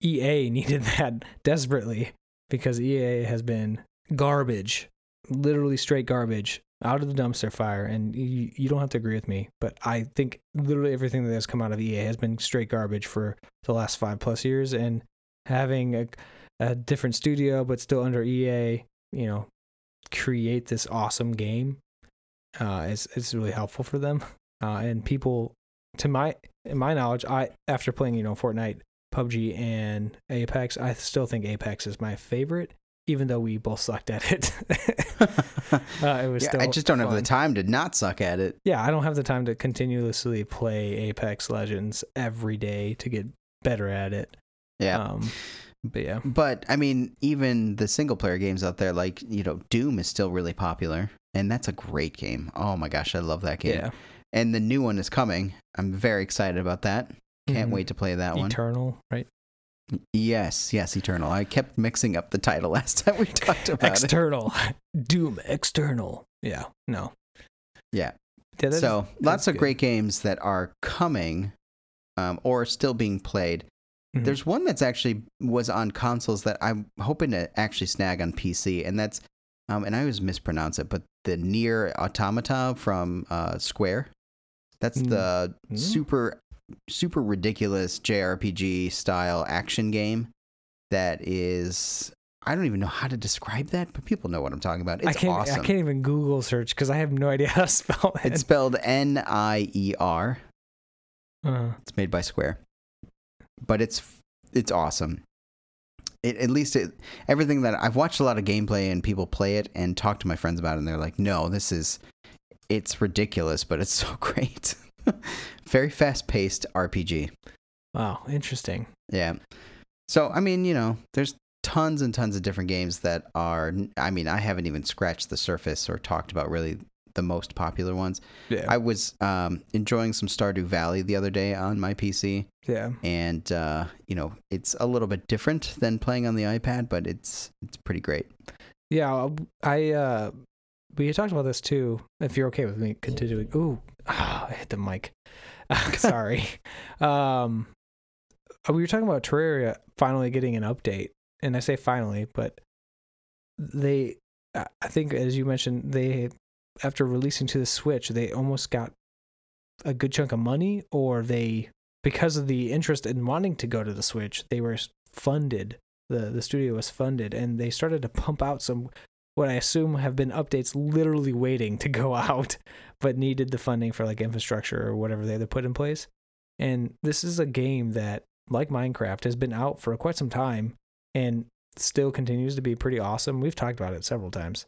ea needed that desperately because ea has been garbage literally straight garbage out of the dumpster fire and you, you don't have to agree with me but i think literally everything that has come out of ea has been straight garbage for the last five plus years and having a, a different studio but still under ea you know create this awesome game uh, is is really helpful for them. Uh, and people, to my in my knowledge, I after playing you know Fortnite, PUBG, and Apex, I still think Apex is my favorite, even though we both sucked at it. uh, it was Yeah, still I just don't have the time to not suck at it. Yeah, I don't have the time to continuously play Apex Legends every day to get better at it. Yeah. Um, but yeah, But I mean, even the single player games out there, like, you know, Doom is still really popular. And that's a great game. Oh my gosh, I love that game. yeah. And the new one is coming. I'm very excited about that. Can't Mhm. wait to play that one. Eternal, right? Yes, yes, Eternal. I kept mixing up the title last time we talked about it. External, Doom, external. Yeah, no. Yeah. Yeah, So that's lots of good. great games that are coming um, or still being played. Mhm. There's one that's actually was on consoles that I'm hoping to actually snag on PC, and that's um, and I always mispronounce it, but the NieR Automata from uh, Square. That's Mm. the Mm. super super ridiculous JRPG style action game that is I don't even know how to describe that, but people know what I'm talking about. It's I can't. awesome. I can't even Google search because I have no idea how to spell it. It's spelled N I E R. uh, It's made by Square. but it's it's awesome. It, at least it, everything that I've watched a lot of gameplay and people play it and talk to my friends about it, and they're like, "No, this is it's ridiculous, but it's so great." Very fast paced RPG. Wow, interesting. Yeah. So I mean, you know, there's tons and tons of different games that are. I mean, I haven't even scratched the surface or talked about really the most popular ones. Yeah. I was um, enjoying some Stardew Valley the other day on my PC, yeah. and uh, you know, it's a little bit different than playing on the iPad, but it's it's pretty great. Yeah, I uh we talked about this too. If you're okay with me continuing. Ooh, ah, I hit the mic. Sorry. um we were talking about Terraria finally getting an update. And I say finally, but they I I think as you mentioned, they after releasing to the Switch, they almost got a good chunk of money or they because of the interest in wanting to go to the Switch, they were funded. The the studio was funded and they started to pump out some what I assume have been updates literally waiting to go out, but needed the funding for like infrastructure or whatever they had to put in place. And this is a game that, like Minecraft, has been out for quite some time and still continues to be pretty awesome. We've talked about it several times,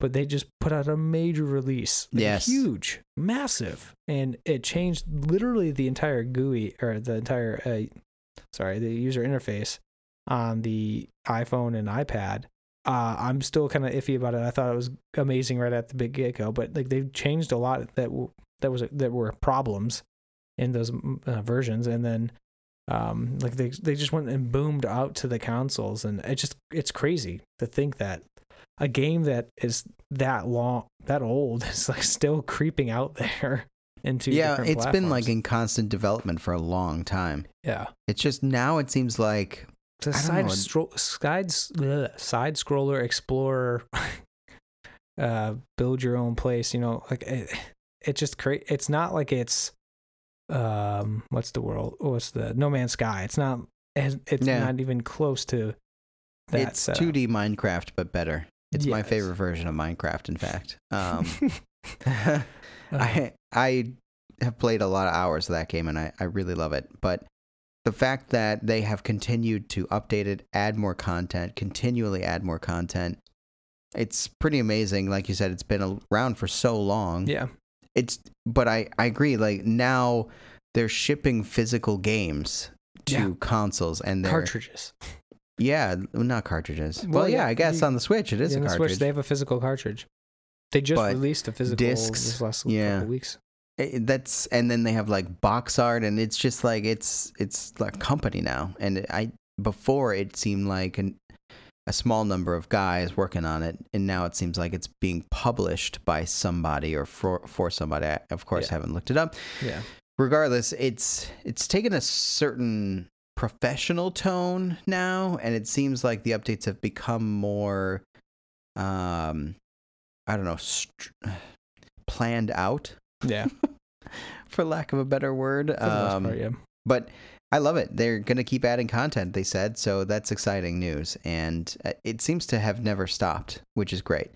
but they just put out a major release. Yes. Huge, massive. And it changed literally the entire GUI or the entire, uh, sorry, the user interface on the iPhone and iPad. Uh, I'm still kind of iffy about it. I thought it was amazing right at the big get go, but like they've changed a lot that w- that was that were problems in those uh, versions, and then um, like they they just went and boomed out to the consoles, and it just it's crazy to think that a game that is that long that old is like still creeping out there into yeah, it's been like in constant development for a long time. yeah It's just now it seems like the I don't side stro- side ugh, side scroller explorer uh build your own place you know like it, it just cra- it's not like it's um what's the world what's the no man's sky it's not it's it's Yeah. not even close to that it's setup. 2D Minecraft but better. It's my favorite version of Minecraft, in fact. Um, I I have played a lot of hours of that game and I, I really love it. But the fact that they have continued to update it, add more content, continually add more content, it's pretty amazing. Like you said, it's been around for so long. yeah It's but I, I agree, like now they're shipping physical games to Yeah. consoles and they're cartridges yeah, not cartridges. Well, Well, yeah, yeah, I guess you- on the Switch it is Yeah, a on the cartridge. Switch, they have a physical cartridge they just But released a physical discs, this last yeah. couple weeks it- that's and then they have like box art and it's just like it's it's like a company now. And i before it seemed like an, a small number of guys working on it and now it seems like it's being published by somebody or for for somebody. I of course Yeah. haven't looked it up. Yeah. Regardless it's it's taken a certain professional tone now and it seems like the updates have become more um i don't know str- planned out yeah for lack of a better word. for the most Um, part yeah But I love it. They're going to keep adding content, they said. So that's exciting news. And uh, it seems to have never stopped, which is great.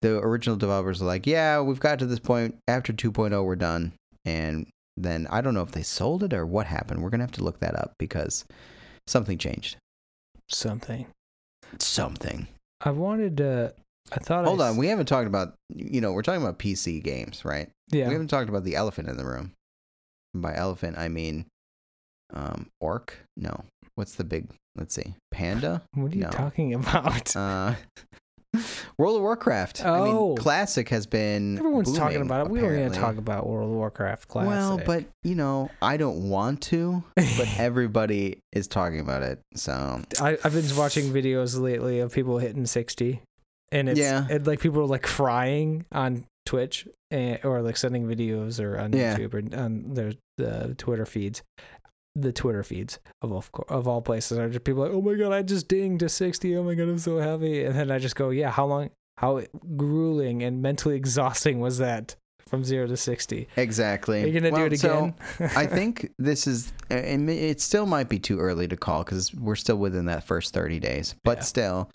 The original developers are like, yeah, we've got to this point. After 2.0, we're done. And then I don't know if they sold it or what happened. We're going to have to look that up because something changed. something Something. I wanted to. I thought. Hold I, on. We haven't talked about, you know, we're talking about PC games, right? Yeah. We haven't talked about the elephant in the room. And by elephant, I mean um, orc. No, what's the big? Let's see, panda. what are you no. talking about? Uh, World of Warcraft. I Oh. mean, classic has been. Everyone's talking about it. We don't need to talk about World of Warcraft Classic. Well, but you know, I don't want to, but everybody is talking about it. So I, I've been watching videos lately of people hitting sixty, and it's Yeah. it, like people are like crying on Twitch and, or like sending videos or on Yeah. YouTube or on their the Twitter feeds. The Twitter feeds of all of all places are just people like, oh my god, I just dinged to sixty. Oh my god, I'm so happy. And then I just go, yeah, how long, how grueling and mentally exhausting was that from zero to sixty? exactly. Are you gonna Well, do it so again? I think this is, and it still might be too early to call because we're still within that first 30 days. But Yeah. still,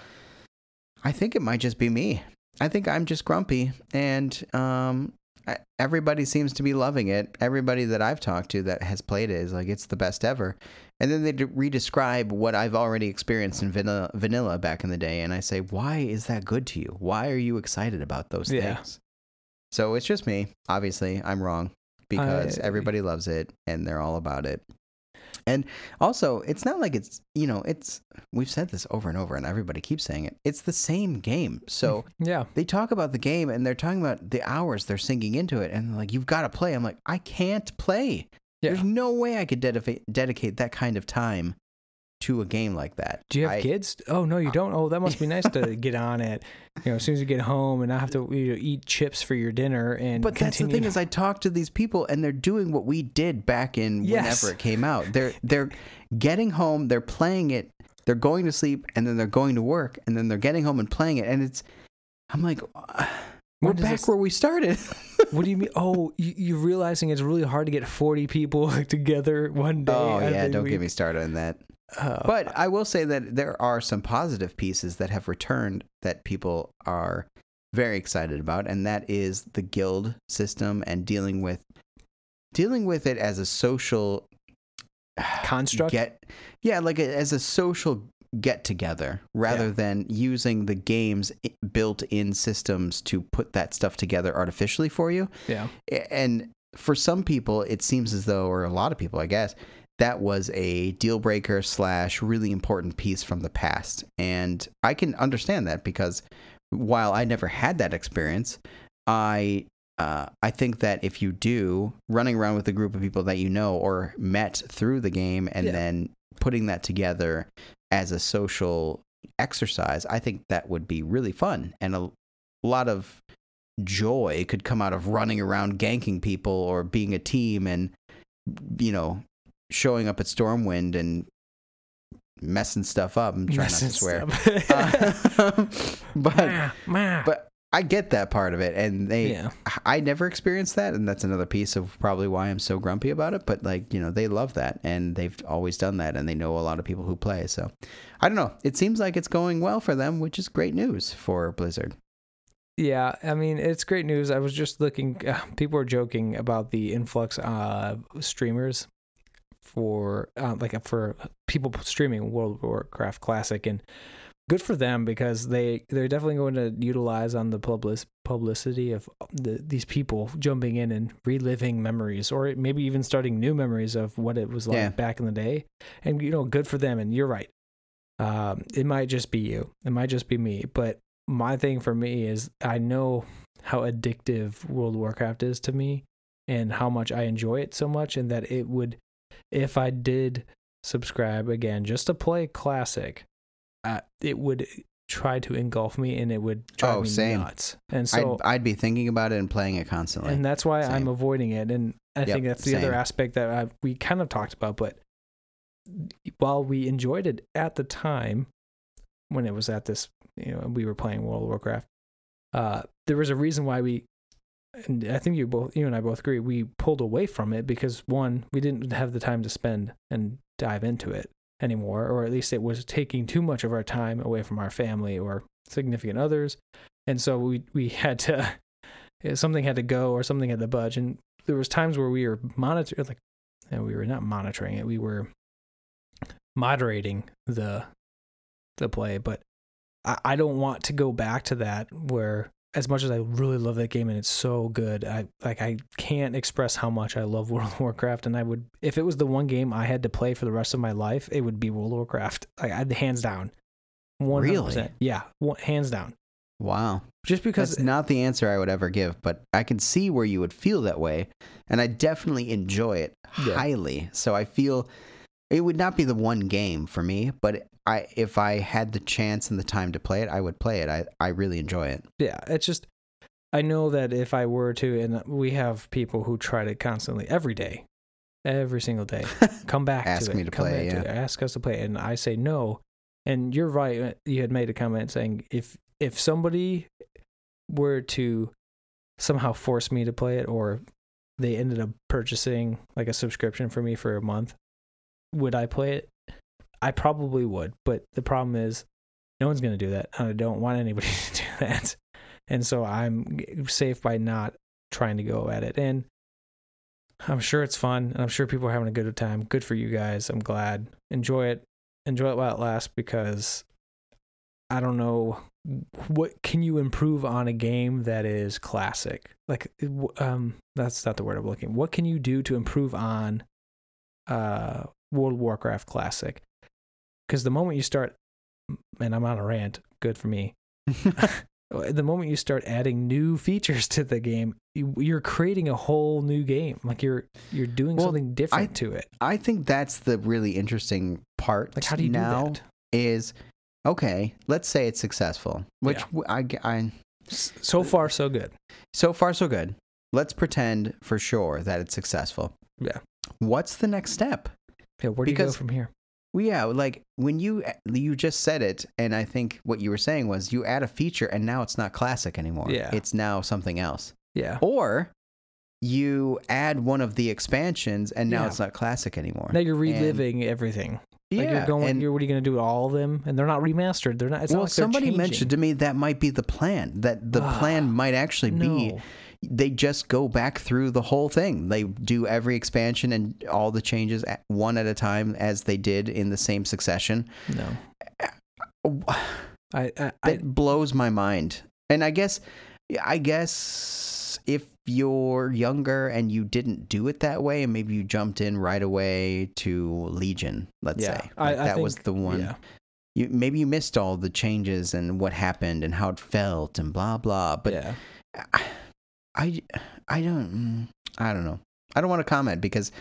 I think it might just be me. I think I'm just grumpy, and um, I- everybody seems to be loving it. Everybody that I've talked to that has played it is like it's the best ever. And then they de- redescribe what I've already experienced in vanilla, vanilla back in the day, and I say, why is that good to you? Why are you excited about those Yeah. things? So it's just me. Obviously, I'm wrong because I- everybody loves it and they're all about it. And also, it's not like it's, you know, it's, we've said this over and over and everybody keeps saying it. It's the same game. So Yeah. they talk about the game and they're talking about the hours they're sinking into it. And they're like, you've got to play. I'm like, I can't play. Yeah. There's no way I could dedicate, dedicate that kind of time to a game like that. Do you have I- kids? Oh no, you don't. Oh, that must be nice to get on it. You know, as soon as you get home and not have to you know, eat chips for your dinner and. But that's the thing is, I talk to these people and they're doing what we did back in Yes. whenever it came out. They're they're getting home, they're playing it, they're going to sleep, and then they're going to work, and then they're getting home and playing it, and it's. I'm like, uh, we're back this- where we started. What do you mean? Oh, you, you're realizing it's really hard to get 40 people together one day. oh yeah, don't get me started on that. Oh. But I will say that there are some positive pieces that have returned that people are very excited about, and that is the guild system and dealing with dealing with it as a social Construct? Get yeah, like a, as a social get together rather Yeah. than using the game's built-in systems to put that stuff together artificially for you. yeah. And for some people, it seems as though, or a lot of people, I guess, that was a deal breaker slash really important piece from the past. And I can understand that because while I never had that experience, I uh, I think that if you do running around with a group of people that you know or met through the game and Yeah. then putting that together as a social exercise, I think that would be really fun and a lot of joy could come out of running around ganking people or being a team and you know showing up at Stormwind and messing stuff up. I'm trying not to swear. Uh, but Ma, ma. but I get that part of it, and they yeah. I never experienced that, and that's another piece of probably why I'm so grumpy about it. But like you know, they love that, and they've always done that, and they know a lot of people who play. So I don't know. It seems like it's going well for them, which is great news for Blizzard. Yeah, I mean it's great news. I was just looking. Uh, people were joking about the influx of streamers for uh, like for people streaming World of Warcraft Classic, and good for them because they they're definitely going to utilize on the public publicity of the, these people jumping in and reliving memories, or maybe even starting new memories of what it was like Yeah. back in the day. And you know, good for them. And you're right. Um, it might just be you. It might just be me. But my thing for me is I know how addictive World of Warcraft is to me and how much I enjoy it so much and that it would if I did subscribe again just to play classic uh, it would try to engulf me and it would drive Oh, me same. nuts. And so I'd, I'd be thinking about it and playing it constantly. and that's why I'm avoiding it. And I Yep, think that's the other aspect that I, we kind of talked about. But while we enjoyed it at the time, when it was at this, you know, we were playing World of Warcraft, uh, there was a reason why we, and I think you both, you and I both agree, we pulled away from it because one, we didn't have the time to spend and dive into it anymore, or at least it was taking too much of our time away from our family or significant others, and so we we had to eh, something had to go or something had to budge, and there was times where we were monitor like, and we were not monitoring it, we were moderating the the play, but I, I don't want to go back to that where as much as I really love that game and it's so good, I like I can't express how much I love World of Warcraft and I would if it was the one game I had to play for the rest of my life, it would be World of Warcraft. Like I'd hands down. 100%. Really? Yeah, one, hands down. wow. Just because That's not the answer I would ever give, but I can see where you would feel that way, and I definitely enjoy it Yeah. highly. So I feel it would not be the one game for me, but I if I had the chance and the time to play it, I would play it. I I really enjoy it. yeah, it's just I know that if I were to and we have people who try to constantly every day, every single day, come back Ask to it, me to come play, back to it, ask us to play, and I say no. And you're right. uh, You had made a comment saying if if somebody were to somehow force me to play it, or they ended up purchasing like a subscription for me for a month, would I play it? I probably would, but the problem is no one's going to do that. I don't want anybody to do that. And so I'm safe by not trying to go at it. And I'm sure it's fun and I'm sure people are having a good time. Good for you guys. I'm glad. Enjoy it. Enjoy it while it lasts because I don't know what can you improve on a game that is classic. Like um that's not the word I'm looking. What can you do to improve on uh World Warcraft classic? Cuz the moment you start and I'm on a rant, good for me. the moment you start adding new features to the game, you, you're creating a whole new game. Like you're you're doing Well, something different to it. I think that's the really interesting part. Like how do you now do that? is okay. Let's say it's successful, which Yeah. I I So far, so good. so far so good. Let's pretend for sure that it's successful. Yeah. What's the next step? Yeah, where do you go from here? Well, yeah, like when you you just said it, and I think what you were saying was you add a feature, and now it's not classic anymore. Yeah. it's now something else. Yeah. Or you add one of the expansions, and now Yeah. it's not classic anymore. Now you're And- reliving everything. yeah, Like you're going. and- you're, what are you going to do all of them? And they're not remastered. They're not. It's well, not like they're somebody mentioned to me that might be the plan. That the Ah, plan might actually be No. They just go back through the whole thing. They do every expansion and all the changes at, one at a time as they did in the same succession. No. I. I, I blows my mind. And I guess, I guess if you're younger and you didn't do it that way, and maybe you jumped in right away to Legion, let's yeah. say, Like, that was the one. Yeah. You, maybe you missed all the changes and what happened and how it felt and blah blah. But yeah. I, I don't, mm, I don't know. I don't want to comment because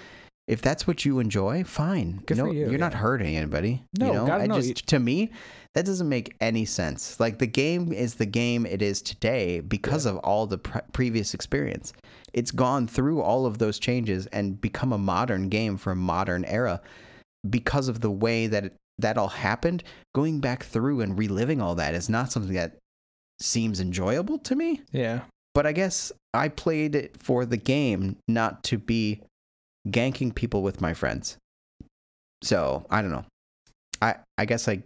if that's what you enjoy, fine. Good no, for you, are not hurting anybody. No, you know, God, I no, just to me, that doesn't make any sense. Like the game is the game it is today because of all the pre- previous experience. It's gone through all of those changes and become a modern game for a modern era because of the way that it, that all happened. Going back through and reliving all that is not something that seems enjoyable to me Yeah. but I guess I played it for the game, not to be ganking people with my friends. So I don't know. I I guess I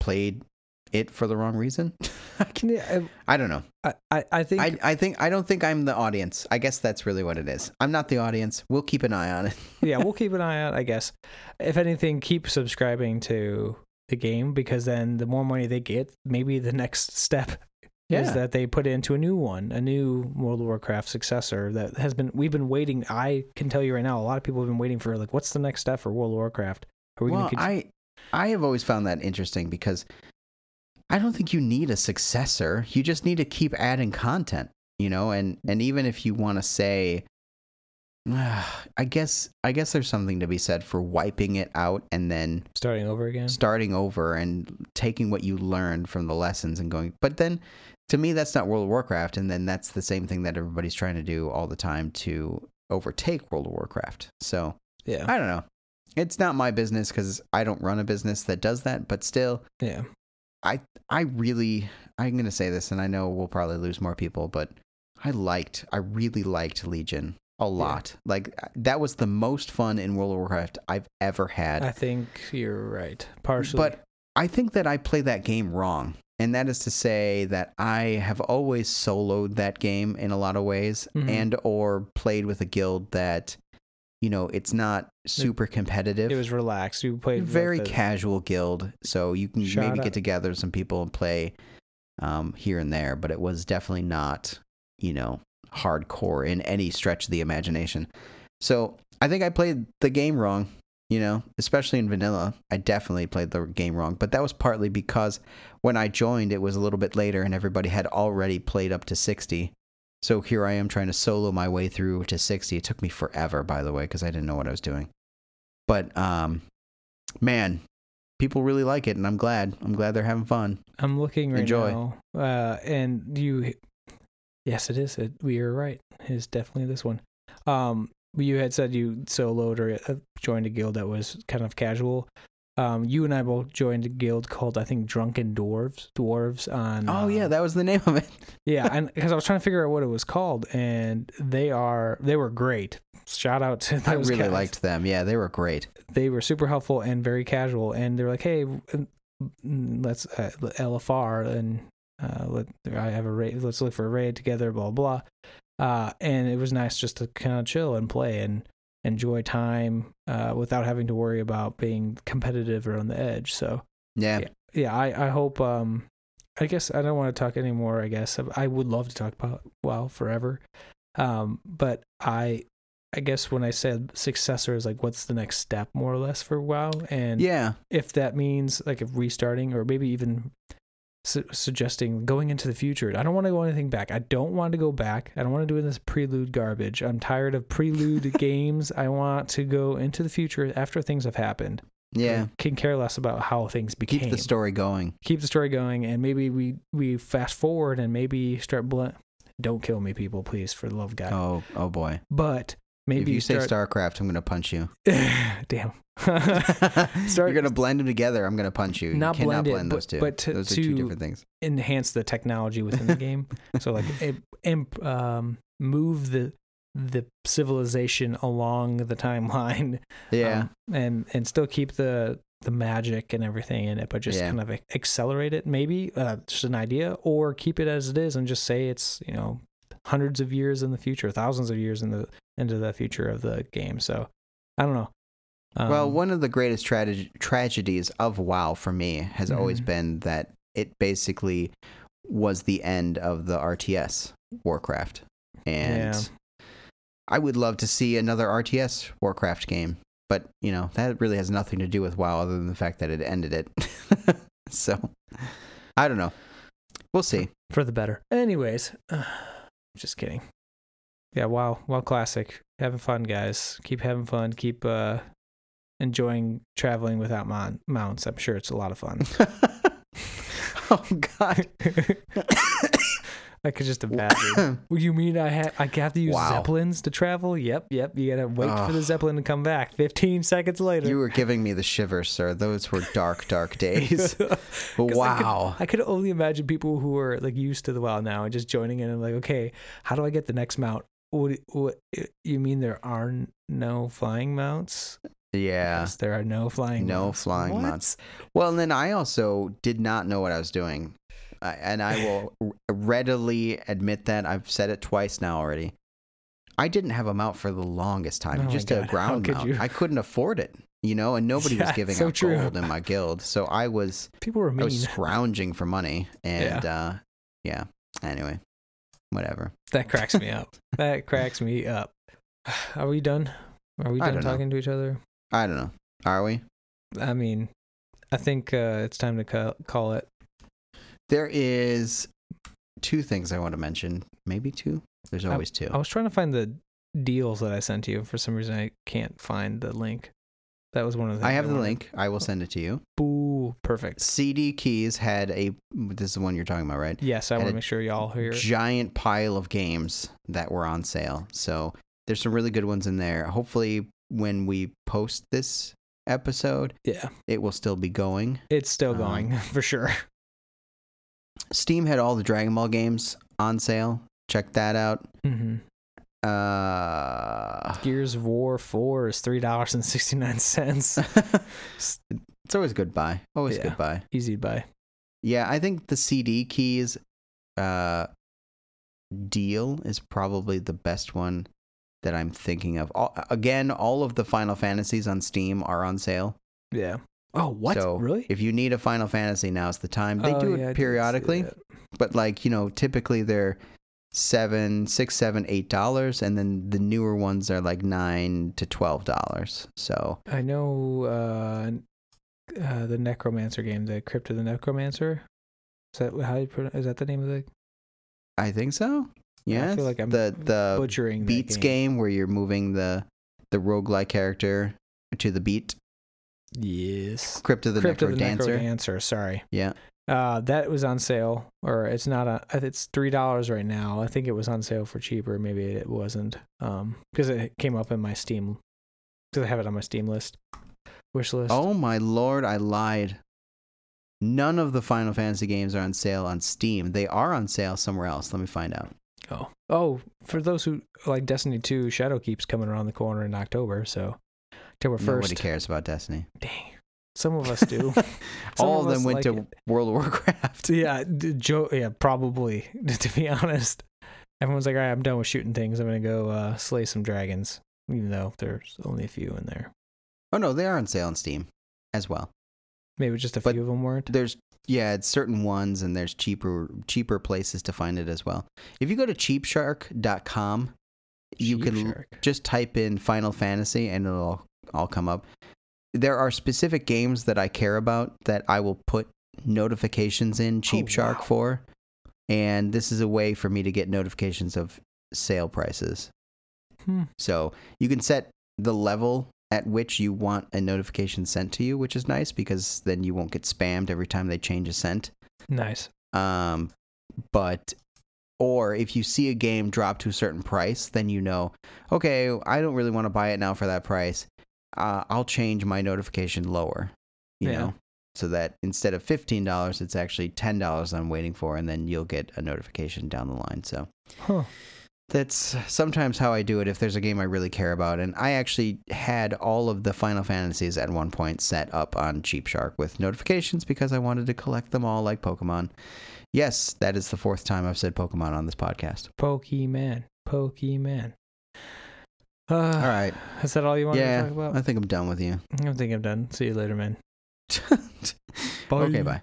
played it for the wrong reason. I, can, Yeah, um, I don't know. I, I, I think. I I think I don't think I'm the audience. I guess that's really what it is. I'm not the audience. We'll keep an eye on it. yeah, we'll keep an eye out. I guess. If anything, keep subscribing to the game because then the more money they get, maybe the next step is that they put into a new one, a new World of Warcraft successor that has been. We've been waiting. I can tell you right now, a lot of people have been waiting for like, what's the next step for World of Warcraft? Are we well, gonna? Continue? I I have always found that interesting because I don't think you need a successor. You just need to keep adding content, you know, and and even if you want to say I guess I guess there's something to be said for wiping it out and then starting over again. starting over and taking what you learned from the lessons and going. But then to me that's not World of Warcraft and then that's the same thing that everybody's trying to do all the time to overtake World of Warcraft. So, Yeah, I don't know. It's not my business because I don't run a business that does that. But still, yeah, I I really I'm gonna say this, and I know we'll probably lose more people, but I liked I really liked Legion a lot. Like uh, that was the most fun in World of Warcraft I've ever had. I think you're right. Partially, But I think that I play that game wrong. And that is to say that I have always soloed that game in a lot of ways Mhm. and or played with a guild that you know, it's not super competitive. it was relaxed. We played very casual guild, so you can Shout maybe out- get together some people and play um, here and there, but it was definitely not, you know, hardcore in any stretch of the imagination. So I think I played the game wrong, you know, especially in vanilla. I definitely played the game wrong, but that was partly because when I joined, it was a little bit later and everybody had already played up to 60. So here I am trying to solo my way through to 60. It took me forever, by the way, because I didn't know what I was doing. But um, man, people really like it, and I'm glad. I'm glad they're having fun. I'm looking right Enjoy. now, uh, and you. Yes, it is. It, we are right. It is definitely this one. Um, you had said you soloed or uh, joined a guild that was kind of casual. Um, you and I both joined a guild called I think Drunken Dwarves. Dwarves on. Oh uh, yeah, that was the name of it. yeah, and because I was trying to figure out what it was called, and they are they were great. Shout out to those I really guys. liked them. Yeah, they were great. They were super helpful and very casual, and they're like, hey, mm, let's uh, LFR and uh, let I have a raid. Let's look for a raid together. Blah blah. Uh, and it was nice just to kind of chill and play and enjoy time uh, without having to worry about being competitive or on the edge. So Yeah. Yeah. yeah, I I hope. Um, I guess I don't want to talk anymore. I guess I would love to talk about WoW forever, um, but I, I guess when I said successor is like, what's the next step, more or less, for WoW, and Yeah. if that means like if restarting or maybe even su- suggesting going into the future. I don't want to go anything back. I don't want to go back. I don't want to do this prelude garbage. I'm tired of prelude games. I want to go into the future after things have happened. Yeah. I can care less about how things became Keep the story going. keep the story going and maybe we we fast forward and maybe start bl- don't kill me people please for the love of god Oh, oh boy. but maybe if you say start StarCraft, I'm gonna punch you. damn You're gonna blend them together. I'm gonna punch you. Not you cannot blend it, blend but- those two. but to- those are two different things. enhance the technology within the game so like it, imp, um move the the civilization along the timeline Yeah. um, and and still keep the the magic and everything in it but just Yeah. kind of accelerate it maybe uh, just an idea or keep it as it is and just say it's you know hundreds of years in the future thousands of years in the into the future of the game so i don't know um, well, one of the greatest trage- tragedies of WoW for me has always Mhm. been that it basically was the end of the RTS Warcraft, and Yeah. I would love to see another RTS Warcraft game, but you know that really has nothing to do with WoW other than the fact that it ended it. so I don't know. We'll see. for the better anyways just kidding yeah wow wow classic having fun guys keep having fun keep uh enjoying traveling without mon- mounts i'm sure it's a lot of fun oh God. I could just imagine. Well, you mean I ha- I have to use Wow. zeppelins to travel? Yep, yep. You gotta wait for the zeppelin to come back. Fifteen seconds later. You were giving me the shivers, sir. Those were dark, dark days. 'Cause I could- wow. I could, only imagine people who are like used to the wild now and just joining in and like, okay, how do I get the next mount? What, what you mean there are no flying mounts? Yeah. Yes, there are no flying No mounts. flying What? mounts. Well, and then I also did not know what I was doing. I and I will readily admit that I've said it twice now already. I didn't have a mount for the longest time, Oh just a ground could mount. you? I couldn't afford it, you know, and nobody Yeah, was giving so out true. gold in my guild, so I was People were I mean. was scrounging for money, and uh, yeah. Anyway, whatever. That cracks me up. That cracks me up. Are we done? Are we done don't know. talking to each other? I don't know. Are we? I mean, I think uh, it's time to call, call it. There is two things I want to mention. Maybe two. There's I- always two. I was trying to find the deals that I sent you. For some reason, I can't find the link. That was one of the. I have the link. I will send it to you. Boo! Perfect. CD Keys had a. This is the one you're talking about, right? Yes, I want to make sure y'all hear. Giant pile of games that were on sale. So there's some really good ones in there. Hopefully, when we post this episode, Yeah, it will still be going. it's still Um, going for sure. Steam had all the Dragon Ball games on sale. Check that out. hmm Uh, Gears of War Four is three dollars and sixty nine cents. it's always good buy. Always Yeah. good buy. Easy to buy. Yeah, I think the CD keys uh, deal is probably the best one that I'm thinking of. All, again, all of the Final Fantasies on Steam are on sale. Yeah. Oh, what? So really? if you need a Final Fantasy, now's the time. They Oh, do yeah, it see periodically, but like you know, typically they're seven, six, seven, eight dollars, and then the newer ones are like nine to twelve dollars. So I know uh, uh, the Necromancer game, the Crypt of the Necromancer. Is that how you pronounce? Is that the name of the I think so. Yeah, I feel like I'm the the butchering beats game. where you're moving the the roguelike character to the beat. Yes. Crypt of the Crypt of the Dancer. Necrodancer. Sorry. Yeah. Uh, that was on sale, or it's not on. It's three dollars right now. I think it was on sale for cheaper. Maybe it wasn't. Um, because it came up in my Steam. Because I have it on my Steam list, wish list. Oh my lord, I lied. None of the Final Fantasy games are on sale on Steam. They are on sale somewhere else. Let me find out. Oh, oh, for those who like Destiny 2, Shadowkeep's coming around the corner in October, so October 1st. Nobody cares about Destiny. Dang. Some of us do. All of of them went like to it. World of Warcraft. yeah, Joe, yeah, probably, to be honest. Everyone's like, all right, I'm done with shooting things. I'm gonna go uh, slay some dragons, even though there's only a few in there. Oh no, they are on sale on Steam as well. Maybe just a But few of them weren't. There's yeah, it's certain ones and there's cheaper cheaper places to find it as well. If you go to cheapshark.com, you can Shark. just type in Final Fantasy and it'll all come up. There are specific games that I care about that I will put notifications in Cheap Oh, Shark wow. for. And this is a way for me to get notifications of sale prices. Hmm. So you can set the level at which you want a notification sent to you, which is nice because then you won't get spammed every time they change a cent. Nice. Um, but or if you see a game drop to a certain price, then you know, okay, I don't really want to buy it now for that price. Uh, I'll change my notification lower, you Yeah. know, so that instead of fifteen dollars, it's actually ten dollars I'm waiting for, and then you'll get a notification down the line. So Huh. that's sometimes how I do it if there's a game I really care about. And I actually had all of the Final Fantasies at one point set up on Cheap Shark with notifications because I wanted to collect them all like Pokemon. Yes, that is the fourth time I've said Pokemon on this podcast. Pokemon. Pokemon. Uh, All right. Is that all you want Yeah, to talk about? I think I'm done with you. I think I'm done. See you later, man. okay, bye.